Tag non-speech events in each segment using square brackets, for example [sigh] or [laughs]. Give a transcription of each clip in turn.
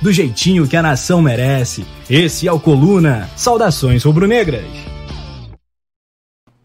do jeitinho que a nação merece. Esse é o Coluna. Saudações rubro-negras.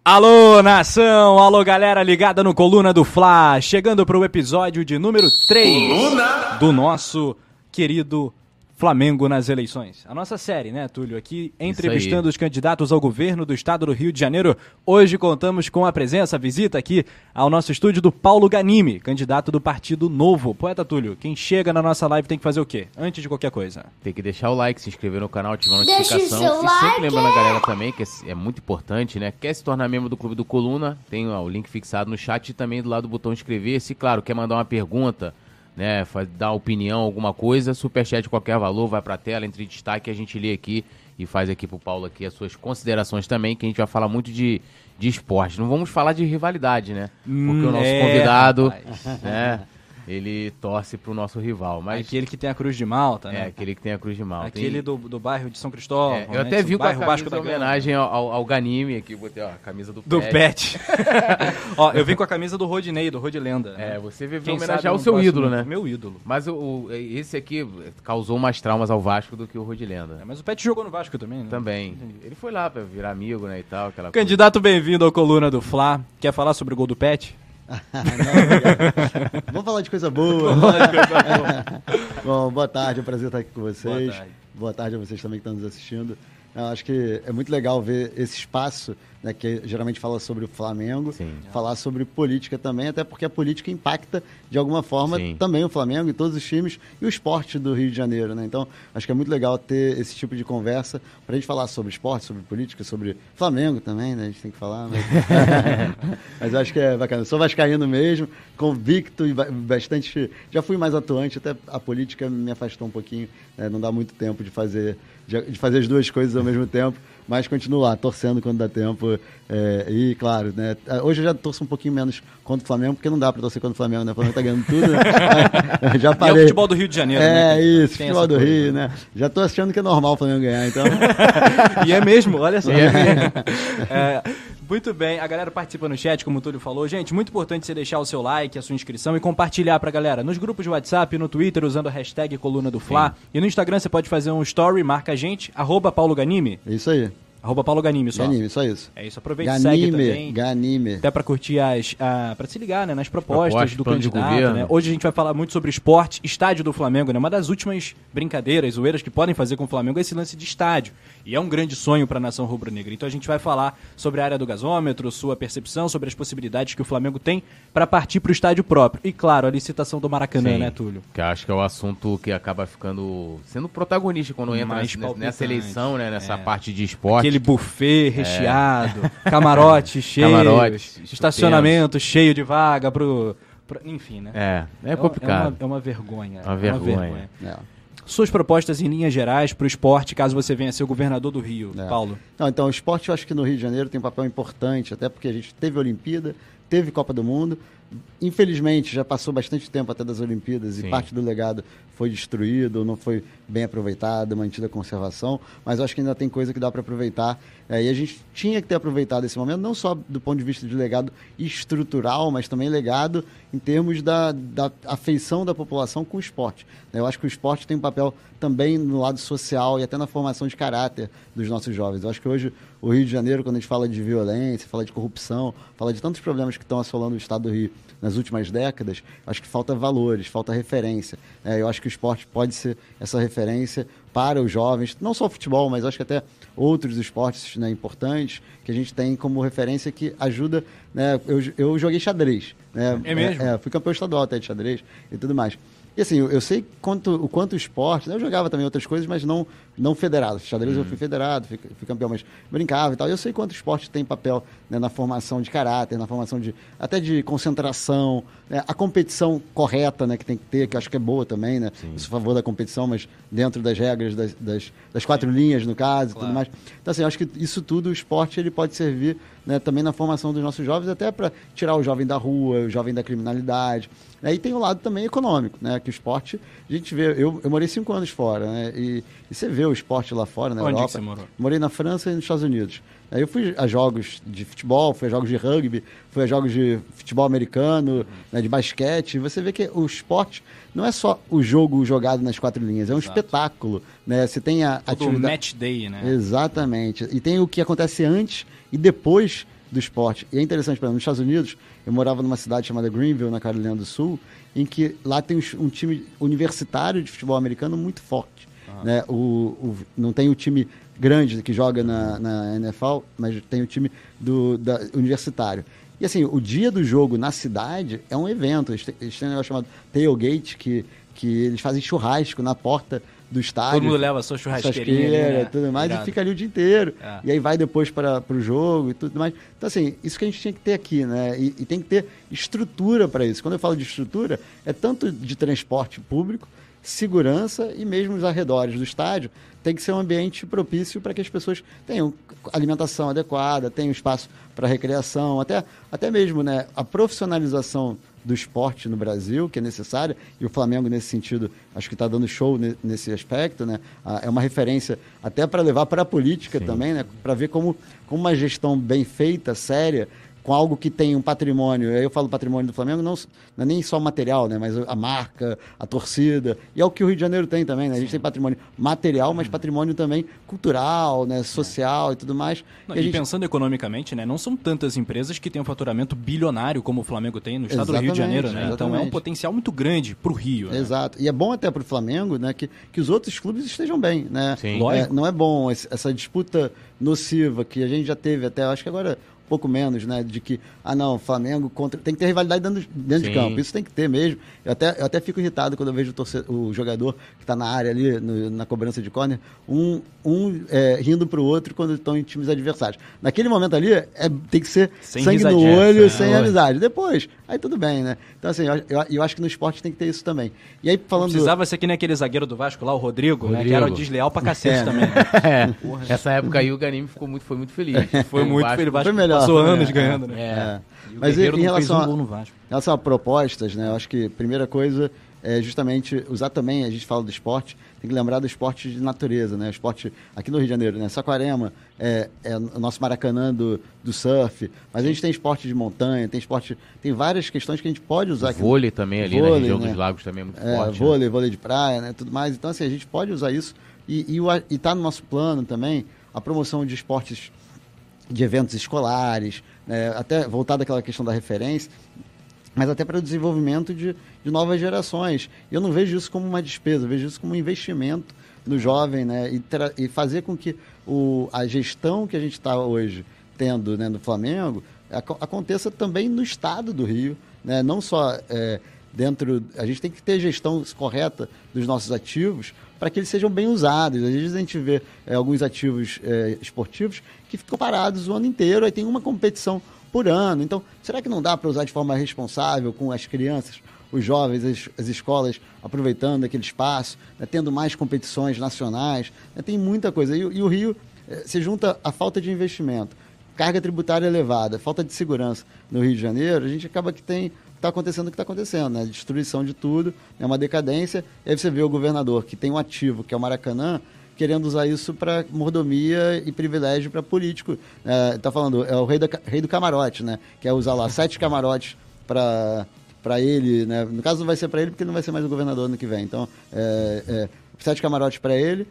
Alô, nação! Alô, galera ligada no Coluna do Fla, chegando para o episódio de número 3 Coluna. do nosso querido Flamengo nas eleições. A nossa série, né, Túlio? Aqui entrevistando os candidatos ao governo do estado do Rio de Janeiro. Hoje contamos com a presença, a visita aqui ao nosso estúdio do Paulo Ganimi, candidato do Partido Novo. Poeta Túlio, quem chega na nossa live tem que fazer o quê? Antes de qualquer coisa. Tem que deixar o like, se inscrever no canal, ativar a notificação. Deixa o seu e like. sempre lembrando a galera também, que é muito importante, né? Quer se tornar membro do Clube do Coluna? Tem ó, o link fixado no chat e também do lado do botão inscrever-se. Claro, quer mandar uma pergunta né, dar opinião, alguma coisa, superchat de qualquer valor, vai para a tela, entre destaque, a gente lê aqui e faz aqui pro Paulo aqui as suas considerações também, que a gente vai falar muito de, de esporte. Não vamos falar de rivalidade, né? Porque hum, o nosso é, convidado, né, [laughs] ele torce pro nosso rival. Mas... Aquele que tem a Cruz de Malta, né? É, aquele que tem a Cruz de Malta. Aquele do, do bairro de São Cristóvão. É, eu né? até vi com a camisa da homenagem ao, ao, ao Ganime aqui, botei ó, a camisa do, do Pet. [laughs] ó, eu vim com a camisa do Rodinei, do Rodilenda. É, você veio homenagear o seu ídolo, né? Meu ídolo. Mas o, o, esse aqui causou mais traumas ao Vasco do que o Rodilenda. É, mas o Pet jogou no Vasco também, né? Também. Ele foi lá pra virar amigo, né, e tal. Candidato bem-vindo ao Coluna do Fla. Quer falar sobre o gol do Pet? Não, [laughs] Vamos falar de coisa boa. Vamos falar de coisa boa. [laughs] Bom, boa tarde, é um prazer estar aqui com vocês. Boa tarde, boa tarde a vocês também que estão nos assistindo. Eu acho que é muito legal ver esse espaço né, que geralmente fala sobre o Flamengo, Sim. falar sobre política também, até porque a política impacta de alguma forma Sim. também o Flamengo e todos os times e o esporte do Rio de Janeiro. Né? Então, acho que é muito legal ter esse tipo de conversa para a gente falar sobre esporte, sobre política, sobre Flamengo também, né? a gente tem que falar. Mas, [laughs] mas eu acho que é bacana. Eu sou vascaíno mesmo, convicto e bastante. Já fui mais atuante, até a política me afastou um pouquinho, né? não dá muito tempo de fazer, de fazer as duas coisas ao mesmo tempo mas continuo lá, torcendo quando dá tempo. É, e, claro, né, hoje eu já torço um pouquinho menos contra o Flamengo, porque não dá para torcer contra o Flamengo, né? O Flamengo tá ganhando tudo. Né? [laughs] [laughs] já parei. E é o futebol do Rio de Janeiro, é, né? É, isso, futebol do Rio, né? Já tô achando que é normal o Flamengo ganhar, então. [laughs] e é mesmo, olha só. É mesmo. É, muito bem, a galera participa no chat, como o Túlio falou. Gente, muito importante você deixar o seu like, a sua inscrição e compartilhar pra galera. Nos grupos de WhatsApp, no Twitter, usando a hashtag Coluna do Fla. Sim. E no Instagram você pode fazer um story, marca a gente, arroba Paulo Ganime. Isso aí. Arroba Paulo Ganime só. Ganime, só isso. É isso, aproveita e segue também. Ganime. Até pra curtir as. A, pra se ligar, né? Nas propostas Proposta, do candidato, né? Hoje a gente vai falar muito sobre esporte, estádio do Flamengo, né? Uma das últimas brincadeiras, zoeiras que podem fazer com o Flamengo é esse lance de estádio. E é um grande sonho para a nação rubro-negra. Então a gente vai falar sobre a área do gasômetro, sua percepção, sobre as possibilidades que o Flamengo tem para partir para o estádio próprio. E claro, a licitação do Maracanã, Sim, né, Túlio? Que acho que é o assunto que acaba ficando sendo protagonista quando entra nessa, nessa eleição, né? Nessa é. parte de esporte. Aquele buffet recheado, é. camarote [laughs] cheio, camarote, estacionamento cheio de vaga pro, pro, enfim, né? É, é complicado. É uma, é uma vergonha. Uma vergonha. É uma vergonha. É. Suas propostas em linhas gerais para o esporte, caso você venha a ser o governador do Rio, é. Paulo? Não, então, o esporte eu acho que no Rio de Janeiro tem um papel importante, até porque a gente teve Olimpíada, teve Copa do Mundo, infelizmente, já passou bastante tempo até das Olimpíadas Sim. e parte do legado foi destruído, não foi bem aproveitado, mantida a conservação, mas acho que ainda tem coisa que dá para aproveitar. É, e a gente tinha que ter aproveitado esse momento, não só do ponto de vista de legado estrutural, mas também legado em termos da, da afeição da população com o esporte. Eu acho que o esporte tem um papel também no lado social e até na formação de caráter dos nossos jovens. Eu acho que hoje o Rio de Janeiro, quando a gente fala de violência, fala de corrupção, fala de tantos problemas que estão assolando o estado do Rio nas últimas décadas, acho que falta valores, falta referência. É, eu acho que o esporte pode ser essa referência para os jovens, não só o futebol, mas acho que até outros esportes né, importantes que a gente tem como referência que ajuda. Né, eu, eu joguei xadrez. Né, é mesmo? É, fui campeão estadual até de xadrez e tudo mais. E assim, eu, eu sei quanto, o quanto o esporte, né, eu jogava também outras coisas, mas não não federado. Xadrez uhum. eu fui federado, fui, fui, campeão, mas brincava e tal. Eu sei quanto esporte tem papel né, na formação de caráter, na formação de até de concentração, né, a competição correta né, que tem que ter, que acho que é boa também, né? Sim. Sou a favor da competição, mas dentro das regras, das, das, das quatro Sim. linhas, no caso, claro. e tudo mais. Então, assim, acho que isso tudo, o esporte, ele pode servir né, também na formação dos nossos jovens, até para tirar o jovem da rua, o jovem da criminalidade. Aí tem o lado também econômico, né? Que o esporte, a gente vê. Eu, eu morei cinco anos fora, né? E, e você vê o esporte lá fora, na Onde Europa. você morou? Morei na França e nos Estados Unidos. Aí eu fui a jogos de futebol, fui a jogos de rugby, fui a jogos de futebol americano, uhum. né, de basquete. Você vê que o esporte não é só o jogo jogado nas quatro linhas, é um Exato. espetáculo. Né? Você tem a Todo atividade... match day, né? Exatamente. E tem o que acontece antes e depois do esporte. E é interessante, exemplo, nos Estados Unidos, eu morava numa cidade chamada Greenville, na Carolina do Sul, em que lá tem um time universitário de futebol americano muito forte. Né? O, o, não tem o time grande que joga na, na NFL, mas tem o time do, da, universitário. E assim, o dia do jogo na cidade é um evento. Eles têm, eles têm um negócio chamado tailgate, que, que eles fazem churrasco na porta do estádio. Todo mundo leva a sua churrasqueirinha. Né? tudo mais, Irado. e fica ali o dia inteiro. É. E aí vai depois para o jogo e tudo mais. Então, assim, isso que a gente tinha que ter aqui, né? E, e tem que ter estrutura para isso. Quando eu falo de estrutura, é tanto de transporte público, segurança e mesmo os arredores do estádio tem que ser um ambiente propício para que as pessoas tenham alimentação adequada, tenham espaço para recreação, até, até mesmo né, a profissionalização do esporte no Brasil, que é necessária, e o Flamengo, nesse sentido, acho que está dando show nesse aspecto, né? é uma referência até para levar para a política Sim. também, né? para ver como, como uma gestão bem feita, séria, com algo que tem um patrimônio. Aí eu falo patrimônio do Flamengo, não, não é nem só material, né? Mas a marca, a torcida. E é o que o Rio de Janeiro tem também, né? A gente tem patrimônio material, mas patrimônio também cultural, né? social e tudo mais. Não, e, e gente... pensando economicamente, né? Não são tantas empresas que têm um faturamento bilionário como o Flamengo tem no estado exatamente, do Rio de Janeiro, né? Exatamente. Então é um potencial muito grande para o Rio. Né? Exato. E é bom até para o Flamengo, né? Que, que os outros clubes estejam bem, né? Sim. É, não é bom essa disputa nociva que a gente já teve até, acho que agora pouco menos, né? De que, ah, não, Flamengo contra. Tem que ter rivalidade dentro, dentro de campo. Isso tem que ter mesmo. Eu até, eu até fico irritado quando eu vejo o, torcedor, o jogador que está na área ali, no, na cobrança de córner, um, um é, rindo para o outro quando estão em times adversários. Naquele momento ali, é, tem que ser sem sangue no olho, é, sem é. amizade. Depois, aí tudo bem, né? Então, assim, eu, eu, eu, acho que no esporte tem que ter isso também. E aí, falando. precisava ser que nem aquele zagueiro do Vasco lá, o Rodrigo, Rodrigo. Né, que era desleal pra cacete [laughs] é, né? também. [laughs] É. Essa época aí o Ganim ficou muito, foi muito feliz. [laughs] Foi muito feliz. Foi melhor. Passou anos ganhando, né? É. Mas em relação, um a, em relação a propostas, né? Eu acho que a primeira coisa é justamente usar também, a gente fala do esporte, tem que lembrar do esporte de natureza, né? O esporte aqui no Rio de Janeiro, né? Saquarema é, é o nosso Maracanã do, do surf, mas a gente tem esporte de montanha, tem esporte, tem várias questões que a gente pode usar. aqui. Vôlei também ali vôlei, na região né? dos lagos também é muito é, forte. Vôlei, né? vôlei de praia, né? Tudo mais. Então, assim, a gente pode usar isso e está no nosso plano também a promoção de esportes de eventos escolares, né? até voltado àquela questão da referência, mas até para o desenvolvimento de, de novas gerações. Eu não vejo isso como uma despesa, eu vejo isso como um investimento no jovem, né? E, e fazer com que o, a gestão que a gente está hoje tendo né, no Flamengo ac aconteça também no estado do Rio, né? Não só é, dentro. A gente tem que ter gestão correta dos nossos ativos para que eles sejam bem usados. Às vezes a gente vê é, alguns ativos é, esportivos que ficam parados o ano inteiro, aí tem uma competição por ano. Então, será que não dá para usar de forma responsável com as crianças, os jovens, as, as escolas aproveitando aquele espaço, né, tendo mais competições nacionais? Né, tem muita coisa. E, e o Rio é, se junta a falta de investimento, carga tributária elevada, falta de segurança no Rio de Janeiro, a gente acaba que tem está acontecendo o que está acontecendo, né? Destruição de tudo, é uma decadência. E aí você vê o governador que tem um ativo, que é o Maracanã, querendo usar isso para mordomia e privilégio para político. Está é, falando, é o rei, da, rei do camarote, né? Quer usar lá sete camarotes para para ele, né? No caso não vai ser para ele porque não vai ser mais o governador ano que vem. Então, é, é, sete camarotes para ele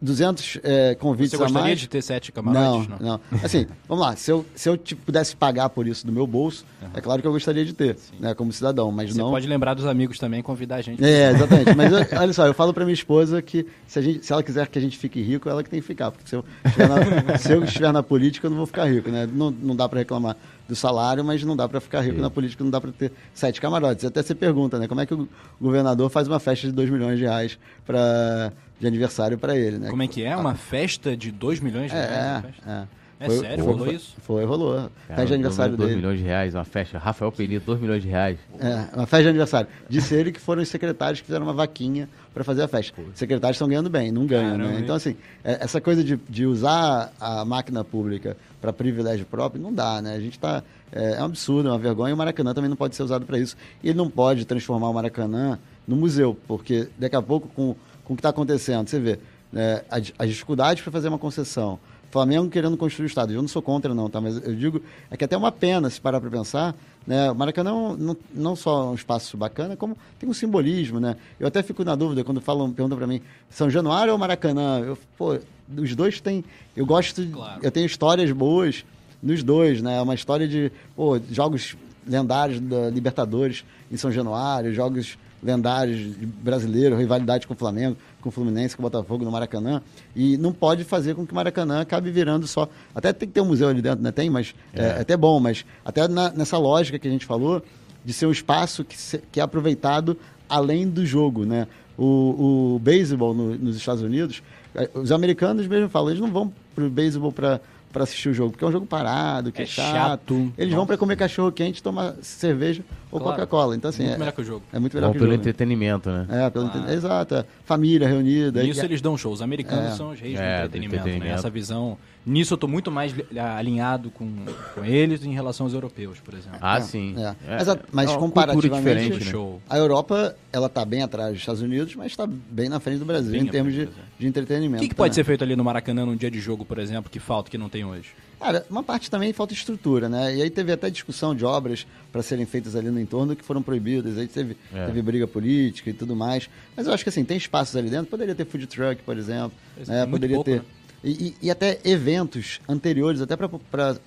200 é, convites Você gostaria de ter sete camarotes? Não, não, não. Assim, vamos lá. Se eu, se eu tipo, pudesse pagar por isso do meu bolso, uhum. é claro que eu gostaria de ter, né, como cidadão, mas Você não... pode lembrar dos amigos também convidar a gente. É, exatamente. mas eu, olha só, eu falo para minha esposa que se, a gente, se ela quiser que a gente fique rico, ela que tem que ficar. Porque se eu estiver na, [laughs] se eu estiver na política, eu não vou ficar rico, né? Não, não dá para reclamar do salário, mas não dá para ficar rico Sim. na política, não dá para ter sete camarotes. Até você pergunta, né? Como é que o governador faz uma festa de 2 milhões de reais para de aniversário para ele, né? Como é que é? Uma festa de 2 milhões de é, reais? É, é. É foi, sério? Foi, rolou isso? Foi, rolou. Festa de aniversário 2 dele. 2 milhões de reais, uma festa. Rafael Pereira, 2 milhões de reais. É, uma festa de aniversário. Disse ele que foram os secretários que fizeram uma vaquinha para fazer a festa. Os secretários estão ganhando bem, não ganham, Caramba, né? Então, assim, é, essa coisa de, de usar a máquina pública para privilégio próprio, não dá, né? A gente está... É, é um absurdo, é uma vergonha. E o Maracanã também não pode ser usado para isso. E ele não pode transformar o Maracanã no museu, porque daqui a pouco, com, com o que está acontecendo, você vê, é, as, dificuldades para fazer uma concessão, Flamengo querendo construir o estádio. Eu não sou contra, não, tá? Mas eu digo, é que até uma pena se parar para pensar. Né? O Maracanã não, não só um espaço bacana, como tem um simbolismo, né? Eu até fico na dúvida quando falam, perguntam para mim, São Januário ou Maracanã? Eu, pô, os dois têm. Eu gosto. Claro. Eu tenho histórias boas nos dois, né? É uma história de pô, jogos lendários da Libertadores em São Januário, jogos lendários brasileiros, rivalidade com o Flamengo, com o Fluminense, com o Botafogo no Maracanã. E não pode fazer com que o Maracanã acabe virando só. Até tem que ter um museu ali dentro, né? Tem, mas é, é até bom, mas até na, nessa lógica que a gente falou, de ser um espaço que, se, que é aproveitado além do jogo, né? O, o beisebol no, nos Estados Unidos, é, os americanos mesmo falam, eles não vão para o beisebol para para assistir o jogo, porque é um jogo parado, que é, é chato. chato. Eles Nossa. vão para comer cachorro quente, tomar cerveja ou claro. Coca-Cola. Então, assim, muito é, melhor que o jogo. É muito melhor Bom que o jogo. pelo entretenimento, né? É, pelo ah. Exato. É. Família reunida. Nisso eles dão shows. Os americanos é. são os reis é, do entretenimento, né? entretenimento. Né? Essa visão Nisso eu estou muito mais alinhado com, com eles em relação aos europeus, por exemplo. Ah, é, sim. É. É. Mas, a, mas é comparativamente, né? a Europa ela está bem atrás dos Estados Unidos, mas está bem na frente do Brasil bem em termos de, de entretenimento. O que, que pode ser feito ali no Maracanã num dia de jogo, por exemplo, que falta, que não tem hoje? Cara, uma parte também falta estrutura, né? E aí teve até discussão de obras para serem feitas ali no entorno que foram proibidas. Aí teve, é. teve briga política e tudo mais. Mas eu acho que assim, tem espaços ali dentro. Poderia ter food truck, por exemplo. Né? Poderia pouco, ter. Né? E, e, até eventos anteriores, até para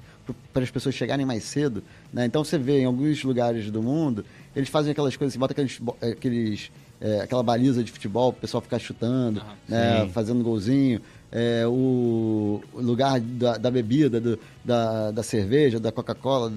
as pessoas chegarem mais cedo. Né? Então você vê em alguns lugares do mundo, eles fazem aquelas coisas, assim, bota aqueles, aqueles é, aquela baliza de futebol, o pessoal ficar chutando, uhum, né? fazendo golzinho. É, o lugar da, da bebida, do, da, da cerveja, da Coca-Cola,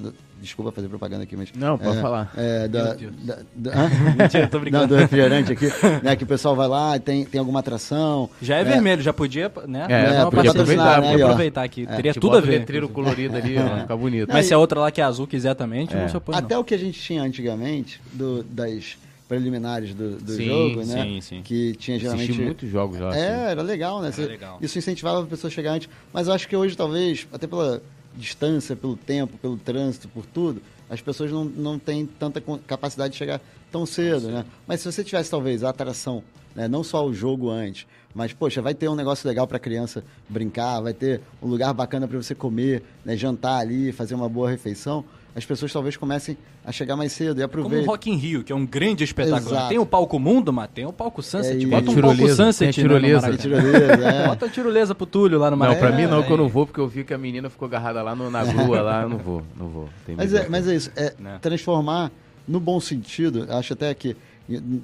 Desculpa fazer propaganda aqui, mas. Não, pode é, falar. É, da, da, da, [laughs] Mentira, tô brincando. [laughs] Não, do refrigerante aqui, [laughs] né? Que o pessoal vai lá, tem, tem alguma atração. Já é, é vermelho, já podia, né? É, é podia aproveitar, né, podia aproveitar aqui. É. Teria tipo, tudo a ver. letreiro colorido ali, é. ficar bonito. Mas se a outra lá que é azul quiser também, é. não se opõe. Até não. o que a gente tinha antigamente, do, das preliminares do, do sim, jogo, né? Sim, sim. Que tinha geralmente. Assisti muitos jogos lá. É, assim. era legal, né? Era legal. Isso incentivava a pessoa a chegar antes. Mas eu acho que hoje, talvez, até pela distância, pelo tempo, pelo trânsito, por tudo, as pessoas não, não têm tanta capacidade de chegar tão cedo, né? Mas se você tivesse, talvez, a atração, né? não só o jogo antes, mas, poxa, vai ter um negócio legal para criança brincar, vai ter um lugar bacana para você comer, né? jantar ali, fazer uma boa refeição as pessoas talvez comecem a chegar mais cedo e aproveitem. Como o Rock in Rio, que é um grande espetáculo. Exato. Tem o palco Mundo, mas tem o palco Sunset. É, Bota um palco Sunset tem tirolesa. Né, tirolesa é. Bota a tirolesa pro Túlio lá no Maracanã. Não, pra mim não, que eu não vou, porque eu vi que a menina ficou agarrada lá no, na grua, lá, eu não vou, não vou. Mas é, mas é isso, é né? transformar no bom sentido, acho até que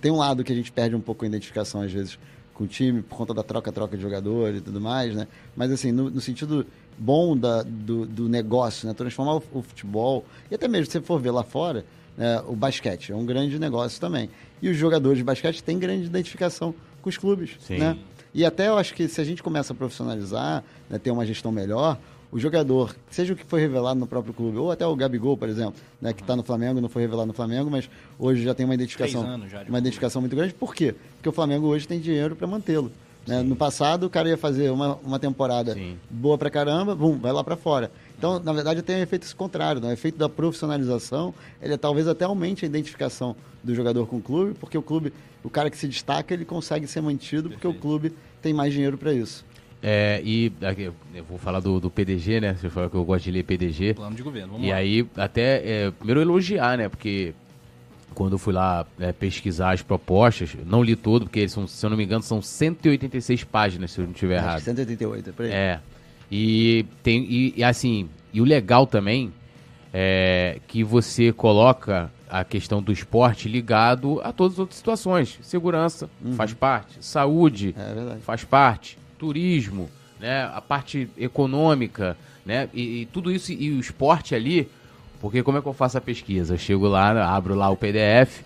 tem um lado que a gente perde um pouco a identificação às vezes com o time por conta da troca-troca de jogadores e tudo mais, né? Mas assim, no, no sentido bom da, do, do negócio, né? Transformar o, o, futebol, e até mesmo se você for ver lá fora, né, o basquete é um grande negócio também. E os jogadores de basquete têm grande identificação com os clubes, Sim. né? E até eu acho que se a gente começa a profissionalizar, né, ter uma gestão melhor, o jogador, seja o que foi revelado no próprio clube, ou até o Gabigol, por exemplo, né, que está no Flamengo, não foi revelado no Flamengo, mas hoje já tem uma identificação, uma identificação muito grande. Por quê? Porque o Flamengo hoje tem dinheiro para mantê-lo. Né? No passado, o cara ia fazer uma, uma temporada Sim. boa pra caramba, bum, vai lá para fora. Então, na verdade, tem um efeito contrário. Né? O efeito da profissionalização, ele talvez até aumente a identificação do jogador com o clube, porque o clube, o cara que se destaca, ele consegue ser mantido, Perfeito. porque o clube tem mais dinheiro para isso. É, e aqui, eu vou falar do, do, PDG, né? Você falou que eu gosto de ler PDG. Plano de governo, vamos E lá. aí, até, é, primeiro elogiar, né? Porque quando eu fui lá é, pesquisar as propostas, não li todo, porque são, se eu não me engano, são 186 páginas, se eu não estiver errado. Acho 188, é por aí. É. E tem. E, e assim, e o legal também é que você coloca a questão do esporte ligado a todas as outras situações. Segurança uhum. faz parte, saúde é faz parte, turismo, né, a parte econômica, né, e, e tudo isso e o esporte ali porque como é que eu faço a pesquisa? Eu chego lá, abro lá o PDF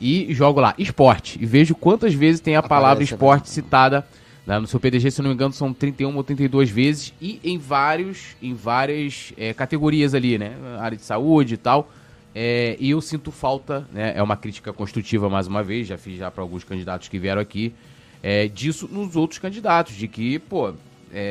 e jogo lá esporte e vejo quantas vezes tem a Aparece, palavra é esporte citada né, no seu PDG, se não me engano, são 31 ou 32 vezes e em vários, em várias é, categorias ali, né? Área de saúde e tal. É, e eu sinto falta, né? É uma crítica construtiva mais uma vez, já fiz já para alguns candidatos que vieram aqui, é, disso nos outros candidatos, de que, pô,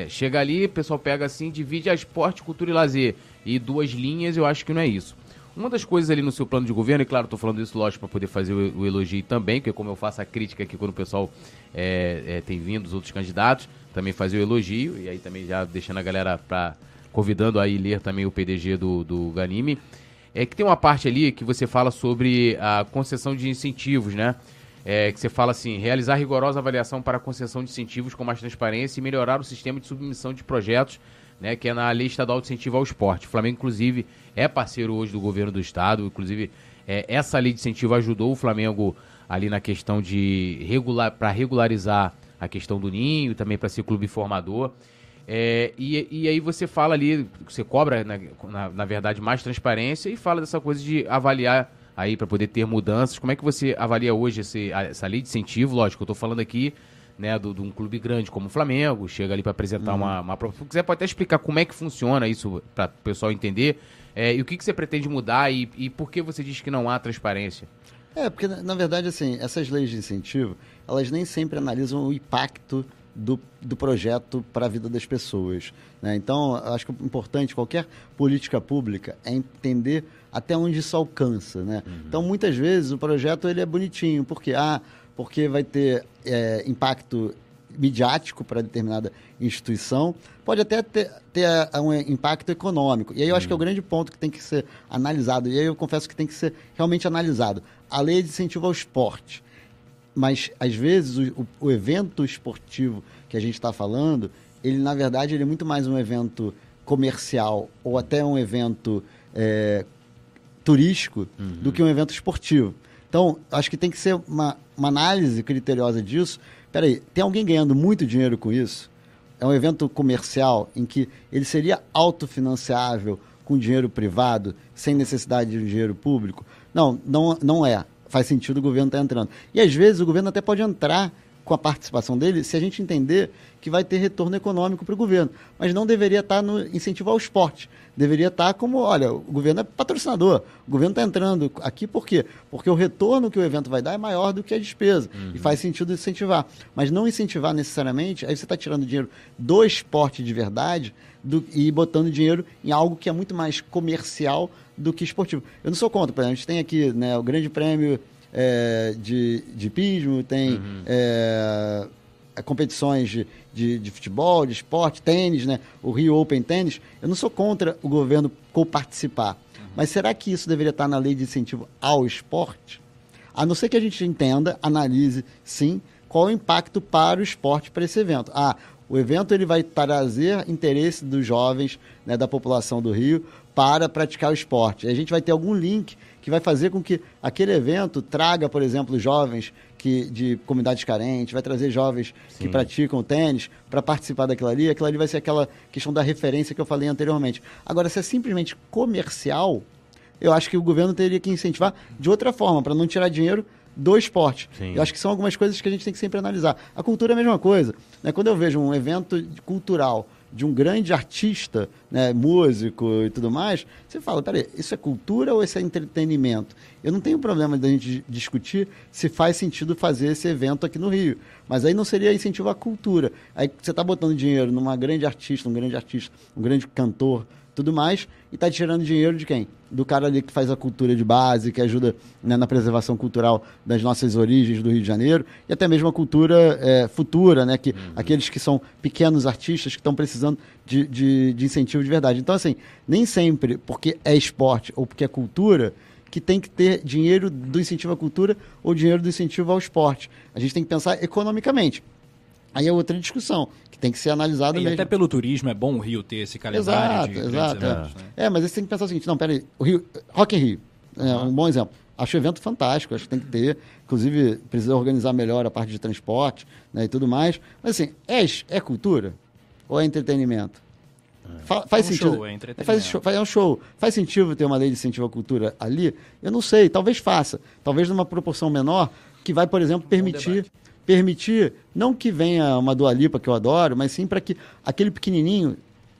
chega ali, o pessoal pega assim, divide a esporte, cultura e lazer. E duas linhas, eu acho que não é isso. Uma das coisas ali no seu plano de governo, e claro, estou falando isso, lógico, para poder fazer o, elogio também, porque como eu faço a crítica aqui quando o pessoal é, é, tem vindo, os outros candidatos, também fazer o elogio, e aí também já deixando a galera para convidando aí ler também o PDG do, do Ganime, é que tem uma parte ali que você fala sobre a concessão de incentivos, né? É, que você fala assim, realizar rigorosa avaliação para a concessão de incentivos com mais transparência e melhorar o sistema de submissão de projetos né, que é na Lei Estadual de Incentivo ao Esporte. O Flamengo, inclusive, é parceiro hoje do governo do estado. Inclusive, é, essa lei de incentivo ajudou o Flamengo ali na questão de regular para regularizar a questão do ninho, também para ser clube formador. É, e, e aí você fala ali, você cobra, na, na, na, verdade, mais transparência e fala dessa coisa de avaliar aí para poder ter mudanças. Como é que você avalia hoje esse, essa lei de incentivo? Lógico, eu estou falando aqui né, de um clube grande como o Flamengo, chega ali para apresentar uhum. uma, uma Se quiser, pode até explicar como é que funciona isso para o pessoal entender. É, e o que, que você pretende mudar e, e por que você diz que não há transparência? É, porque na verdade, assim, essas leis de incentivo, elas nem sempre analisam o impacto do, do projeto para a vida das pessoas. Né? Então, acho que o importante, qualquer política pública, é entender até onde isso alcança. Né? Uhum. Então, muitas vezes, o projeto ele é bonitinho, porque ah, porque vai ter é, impacto midiático para determinada instituição, pode até ter, ter um impacto econômico. E aí eu acho que é o uhum. grande ponto que tem que ser analisado, e aí eu confesso que tem que ser realmente analisado. A lei de incentivo ao esporte. Mas, às vezes, o, o evento esportivo que a gente está falando, ele, na verdade, ele é muito mais um evento comercial ou até um evento é, turístico uhum. do que um evento esportivo. Então, acho que tem que ser uma, uma análise criteriosa disso. Peraí, tem alguém ganhando muito dinheiro com isso? É um evento comercial em que ele seria autofinanciável com dinheiro privado, sem necessidade de dinheiro público? Não, não, não é. Faz sentido o governo estar tá entrando. E às vezes o governo até pode entrar com a participação dele se a gente entender que vai ter retorno econômico para o governo. Mas não deveria estar no incentivo ao esporte. Deveria estar como, olha, o governo é patrocinador. O governo está entrando aqui por quê? Porque o retorno que o evento vai dar é maior do que a despesa. Uhum. E faz sentido incentivar. Mas não incentivar necessariamente, aí você está tirando dinheiro do esporte de verdade do, e botando dinheiro em algo que é muito mais comercial do que esportivo. Eu não sou contra, por exemplo, a gente tem aqui né, o grande prêmio é, de, de pismo, tem uhum. é, competições de, de, de, futebol, de esporte, tênis, né? o Rio Open Tênis, eu não sou contra o governo co-participar. Uhum. Mas será que isso deveria estar na lei de incentivo ao esporte? A não ser que a gente entenda, analise, sim, qual o impacto para o esporte para esse evento. Ah, o evento ele vai trazer interesse dos jovens, né, da população do Rio, para praticar o esporte. A gente vai ter algum link que vai fazer com que aquele evento traga, por exemplo, jovens que, de comunidades carentes, vai trazer jovens Sim. que praticam tênis para participar daquilo ali. Aquilo ali vai ser aquela questão da referência que eu falei anteriormente. Agora, se é simplesmente comercial, eu acho que o governo teria que incentivar de outra forma, para não tirar dinheiro do esporte. Sim. Eu acho que são algumas coisas que a gente tem que sempre analisar. A cultura é a mesma coisa. Né? Quando eu vejo um evento cultural de um grande artista, né, músico e tudo mais, você fala, peraí, isso é cultura ou isso é entretenimento? Eu não tenho problema da gente discutir se faz sentido fazer esse evento aqui no Rio, mas aí não seria incentivo à cultura. Aí você está botando dinheiro numa grande artista, um grande artista, um grande cantor, tudo mais, e está tirando dinheiro de quem? Do cara ali que faz a cultura de base, que ajuda né, na preservação cultural das nossas origens do Rio de Janeiro, e até mesmo a cultura é, futura, né? Que, uhum. Aqueles que são pequenos artistas que estão precisando de, de, de incentivo de verdade. Então, assim, nem sempre porque é esporte ou porque é cultura que tem que ter dinheiro do incentivo à cultura ou dinheiro do incentivo ao esporte. A gente tem que pensar economicamente. Aí é outra discussão, que tem que ser analisada e mesmo. até pelo turismo é bom o Rio ter esse calendário exato, de exato, eventos, é. Né? é, mas você tem que pensar o seguinte, não, peraí, o Rio, Rock in Rio, é um bom exemplo. Acho o evento fantástico, acho que tem que ter. Inclusive, precisa organizar melhor a parte de transporte né, e tudo mais. Mas assim, é, é cultura ou é entretenimento? Fa faz é um sentido. Show, é, faz, show, é um show. Faz sentido ter uma lei de incentivo à cultura ali? Eu não sei, talvez faça. Talvez numa proporção menor, que vai, por exemplo, permitir permitir, não que venha uma Dualipa que eu adoro, mas sim para que aquele pequenininho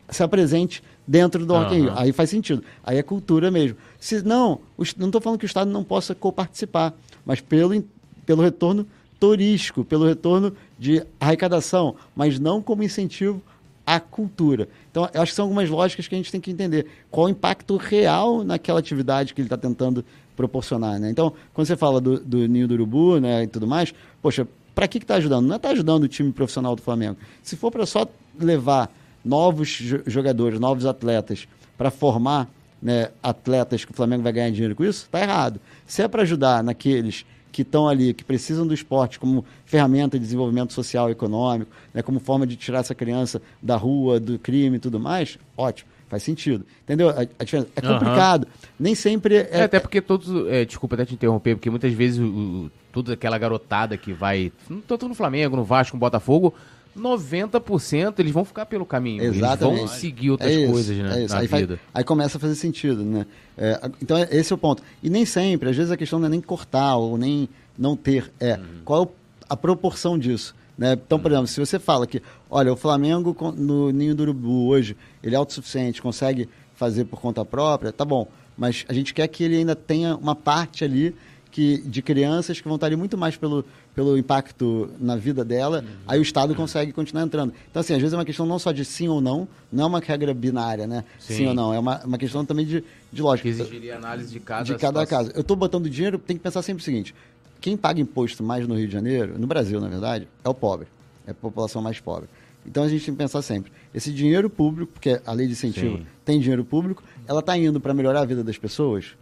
se apresente dentro do Rock in Rio. Aí faz sentido. Aí é cultura mesmo. Se não, não estou falando que o Estado não possa co-participar, mas pelo, pelo retorno turístico, pelo retorno de arrecadação, mas não como incentivo à cultura. Então, eu acho que são algumas lógicas que a gente tem que entender. Qual o impacto real naquela atividade que ele está tentando proporcionar. Né? Então, quando você fala do, do Ninho do Urubu né, e tudo mais, poxa, para que está ajudando? Não está ajudando o time profissional do Flamengo. Se for para só levar novos jogadores, novos atletas, para formar né, atletas que o Flamengo vai ganhar dinheiro com isso, está errado. Se é para ajudar naqueles que estão ali, que precisam do esporte como ferramenta de desenvolvimento social e econômico, né, como forma de tirar essa criança da rua, do crime e tudo mais, ótimo. Faz sentido. Entendeu? A, a diferença é complicado. Uhum. Nem sempre é... é. Até porque todos. É, desculpa até te interromper, porque muitas vezes o, o, toda aquela garotada que vai. Tanto no Flamengo, no Vasco, no Botafogo. 90% eles vão ficar pelo caminho. Exatamente. Eles vão seguir outras é isso, coisas né, é na aí vida. Faz, aí começa a fazer sentido, né? É, então, esse é o ponto. E nem sempre, às vezes a questão não é nem cortar ou nem não ter. É uhum. qual a proporção disso? Né? Então, por exemplo, se você fala que, olha, o Flamengo no Ninho do Urubu hoje, ele é autossuficiente, consegue fazer por conta própria, tá bom. Mas a gente quer que ele ainda tenha uma parte ali que, de crianças que vão estar ali muito mais pelo, pelo impacto na vida dela, uhum. aí o Estado consegue continuar entrando. Então, assim, às vezes é uma questão não só de sim ou não, não é uma regra binária, né? Sim, sim ou não, é uma, uma questão também de, de lógica. Que exigiria análise de cada De cada caso. Eu estou botando dinheiro, tem que pensar sempre o seguinte, quem paga imposto mais no Rio de Janeiro, no Brasil, na verdade, é o pobre. É a população mais pobre. Então a gente tem que pensar sempre: esse dinheiro público, porque a lei de incentivo Sim. tem dinheiro público, ela está indo para melhorar a vida das pessoas?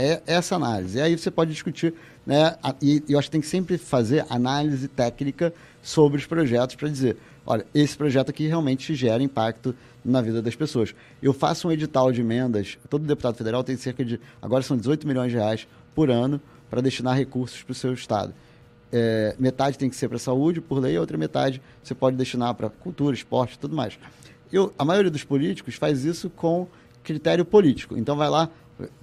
É essa análise. E aí você pode discutir, né? E eu acho que tem que sempre fazer análise técnica sobre os projetos para dizer: olha, esse projeto aqui realmente gera impacto na vida das pessoas. Eu faço um edital de emendas, todo deputado federal tem cerca de, agora são 18 milhões de reais por ano para destinar recursos para o seu estado. É, metade tem que ser para saúde, por lei, a outra metade você pode destinar para cultura, esporte e tudo mais. Eu, a maioria dos políticos faz isso com critério político. Então vai lá,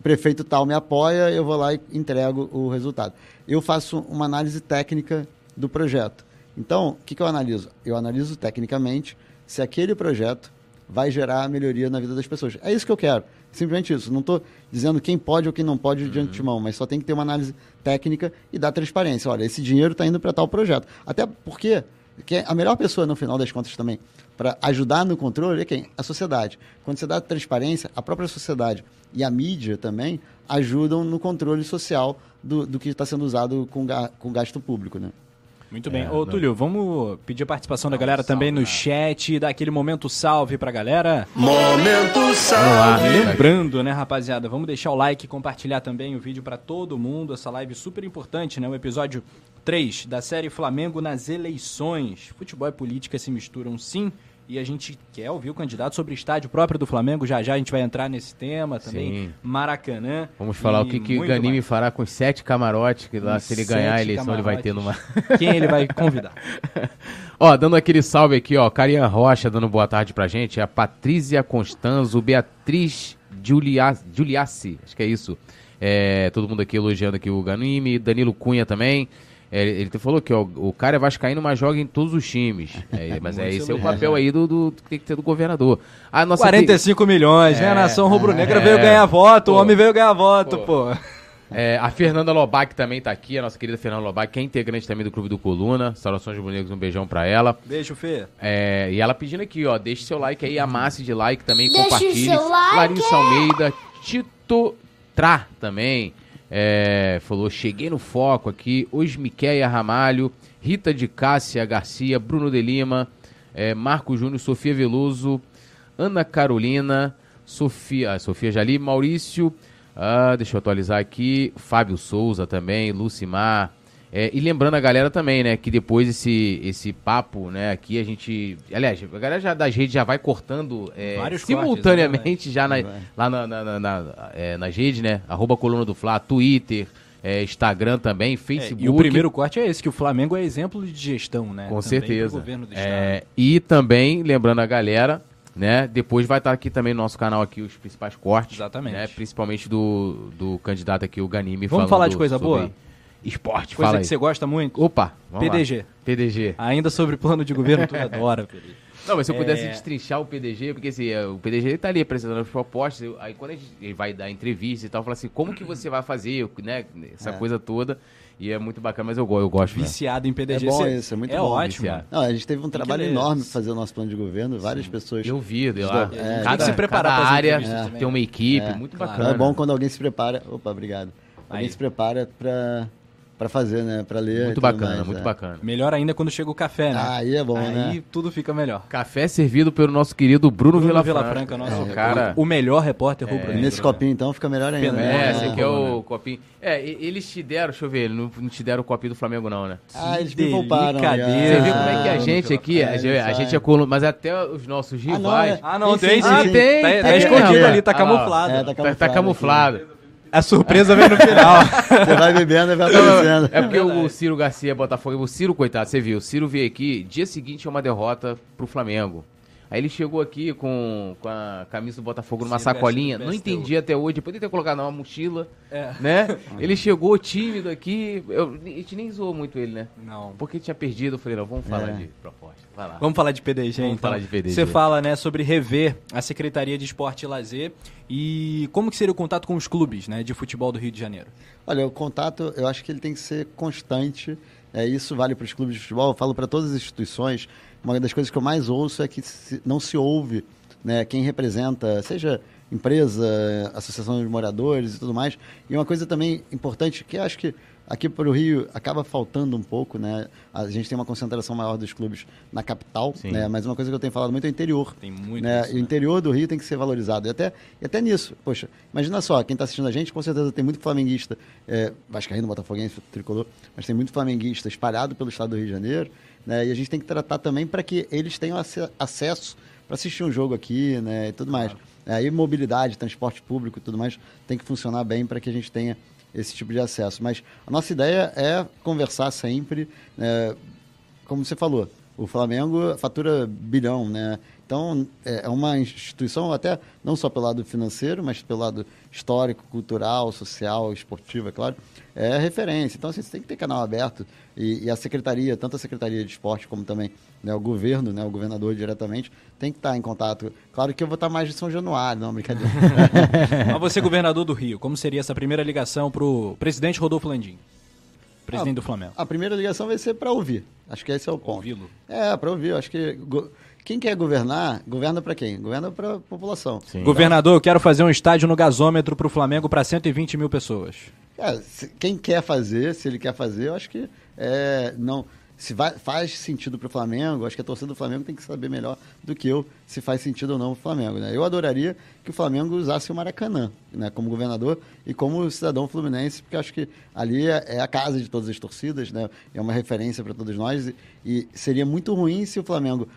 prefeito tal me apoia, eu vou lá e entrego o resultado. Eu faço uma análise técnica do projeto. Então, o que, que eu analiso? Eu analiso tecnicamente se aquele projeto vai gerar melhoria na vida das pessoas. É isso que eu quero. Simplesmente isso. Não estou dizendo quem pode ou quem não pode uhum. de antemão, mas só tem que ter uma análise técnica e dar transparência. Olha, esse dinheiro está indo para tal projeto. Até porque que a melhor pessoa, no final das contas, também, para ajudar no controle é quem? A sociedade. Quando você dá transparência, a própria sociedade e a mídia também ajudam no controle social do, do que está sendo usado com, ga, com gasto público, né? Muito bem. É, Ô, Túlio, vamos pedir a participação da galera também no chat, dar aquele momento salve pra galera. Momento salve! Lembrando, né, rapaziada, vamos deixar o like, compartilhar também o vídeo para todo mundo, essa live super importante, né, o episódio 3 da série Flamengo nas eleições. Futebol e política se misturam sim, e a gente quer ouvir o candidato sobre o estádio próprio do Flamengo. Já já a gente vai entrar nesse tema também. Sim. Maracanã. Vamos falar o que, que o Ganime mais. fará com os sete camarotes, que lá, se ele ganhar a eleição, camarotes. ele vai ter numa. Quem ele vai convidar? [laughs] ó, dando aquele salve aqui, ó. Carian Rocha dando boa tarde pra gente. A Patrícia Constanzo, Beatriz Giuliassi, acho que é isso. É, todo mundo aqui elogiando aqui o Ganime, Danilo Cunha também. É, ele falou que ó, o cara é vascaíno, mas joga em todos os times. É, [laughs] mas é, esse é o papel aí do, do, que tem que ter do governador. A nossa 45 milhões, né? A nação rubro-negra é, veio ganhar voto, pô, o homem veio ganhar voto, pô. pô. É, a Fernanda Lobac também tá aqui, a nossa querida Fernanda Lobac, que é integrante também do Clube do Coluna. Saudações Rubro-Negros, um beijão pra ela. Beijo, Fê. É, e ela pedindo aqui, ó, deixe seu like aí, amasse de like também, deixe compartilhe. Seu like. Larissa Almeida, Tito Tra também. É, falou, cheguei no foco aqui. Osmiqueia Ramalho, Rita de Cássia Garcia, Bruno de Lima, é, Marco Júnior, Sofia Veloso, Ana Carolina, Sofia, ah, Sofia Jali, Maurício, ah, deixa eu atualizar aqui, Fábio Souza também, Lucimar, é, e lembrando a galera também, né, que depois esse, esse papo, né, aqui a gente. Aliás, a galera já, das redes já vai cortando é, simultaneamente cortes, né, já na, lá na, na, na, é, nas redes, né? Arroba Coluna do Fla, Twitter. É, Instagram também, Facebook. É, e o primeiro corte é esse, que o Flamengo é exemplo de gestão, né? Com também certeza. É, e também, lembrando a galera, né? Depois vai estar aqui também no nosso canal aqui os principais cortes. Exatamente. Né? Principalmente do, do candidato aqui, o Ganime. Vamos falar de coisa boa? Esporte, Coisa fala que aí. você gosta muito? Opa, vamos PDG. lá. PDG. Ainda sobre plano de governo, tu adora, [laughs] PDG. Não, mas se eu pudesse É. destrinchar o PDG, porque assim, é, o PDG ele tá ali apresentando as propostas, aí quando a gente, ele vai dar entrevista e tal, fala assim, como que você vai fazer, né, essa É. coisa toda, e é muito bacana, mas eu, eu gosto, né? Viciado em PDG. É bom isso, é muito é bom, ótimo. Não, a gente teve um que trabalho ler. enorme para fazer o nosso plano de governo, várias pessoas. Eu vi, de lá, É, tem que cada, se preparar cada área tem uma né? equipe, É, muito claro. bacana. Então é bom quando alguém se prepara. Opa, obrigado. Alguém Aí. se prepara para para fazer, né? Para ler. Muito bacana, mais, muito é. bacana. Melhor ainda quando chega o café, né? Aí é bom, Aí né? tudo fica melhor. Café servido pelo nosso querido Bruno, Bruno Vilafranca. Vilafranca, nosso É, cara... o melhor repórter E rubro-negro. nesse copinho, então, fica melhor ainda. Fenômeno. É, né? esse aqui é o copinho. É, eles te deram, deixa eu ver, não, não te deram o copinho do Flamengo não, né? Ah, eles me pouparam. Você ah, viu como é que a ah, gente aqui, a é, gente, a sai. gente é coluna, mas até os nossos Ah, não, rivais... é. Ah, não, Sim, tem sim, sim. Ah, tem, Tá, tá escondido ali, tá Ah. É, tá Tá, camuflado tá camuflado. A surpresa vem no final. [laughs] Você vai bebendo e vai aparecendo. É porque o Ciro Garcia é Botafogo, o Ciro, coitado, você viu, o Ciro veio aqui, dia seguinte é uma derrota pro Flamengo. Aí ele chegou aqui com, com a camisa do Botafogo numa Ciro sacolinha, não entendi até hoje, poderia ter colocado numa mochila, É. né? [laughs] Ele chegou tímido aqui, eu, a gente nem zoou muito ele, né? Não. Porque tinha perdido, eu falei, não, vamos falar É. de proposta. Vamos falar de PDG, Vamos então. falar de PDG. Você fala, né, sobre rever a Secretaria de Esporte e Lazer e como que seria o contato com os clubes, né, de futebol do Rio de Janeiro. Olha, o contato, eu acho que ele tem que ser constante. É, isso vale para os clubes de futebol, eu falo para todas as instituições. Uma das coisas que eu mais ouço é que se- não se ouve né, quem representa, seja empresa, associação de moradores e tudo mais. E uma coisa também importante, que eu acho que aqui para o Rio acaba faltando um pouco, né? A gente tem uma concentração maior dos clubes na capital, Sim. né? Mas uma coisa que eu tenho falado muito é o interior. Tem muito né? isso, E o né? interior do Rio tem que ser valorizado. E até, e até nisso, poxa, imagina só, quem está assistindo a gente, com certeza tem muito flamenguista, é, vascaíno, botafoguense, tricolor, mas tem muito flamenguista espalhado pelo estado do Rio de Janeiro, né? E a gente tem que tratar também para que eles tenham ace- acesso para assistir um jogo aqui, né? E tudo mais. Aí mobilidade, transporte público e tudo mais tem que funcionar bem para que a gente tenha esse tipo de acesso. Mas a nossa ideia é conversar sempre, né? como você falou, o Flamengo fatura bilhão, né? Então, é é uma instituição, até não só pelo lado financeiro, mas pelo lado histórico, cultural, social, esportivo, é claro, é referência. Então, assim, você tem que ter canal aberto e, e a secretaria, tanto a Secretaria de Esporte como também né, o governo, né, o governador diretamente, tem que estar em contato. Claro que eu vou estar mais de São Januário, não, brincadeira. [laughs] Mas você, governador do Rio, como seria essa primeira ligação pro presidente Rodolfo Landim, presidente Ah, do Flamengo? a primeira ligação vai ser para ouvir. Acho que esse é o ponto. Ouvi-lo. É, para ouvir. Acho que quem quer governar, governa para quem? Governa para a população. Sim. Governador, eu quero fazer um estádio no gasômetro pro Flamengo para 120 mil pessoas. É, se- quem quer fazer, se ele quer fazer, eu acho que é, não. Se vai- faz sentido para o Flamengo, acho que a torcida do Flamengo tem que saber melhor do que eu se faz sentido ou não o Flamengo. Né? Eu adoraria que o Flamengo usasse o Maracanã né, como governador e como cidadão fluminense, porque acho que ali é, é a casa de todas as torcidas, né? é uma referência para todos nós. E, e seria muito ruim se o Flamengo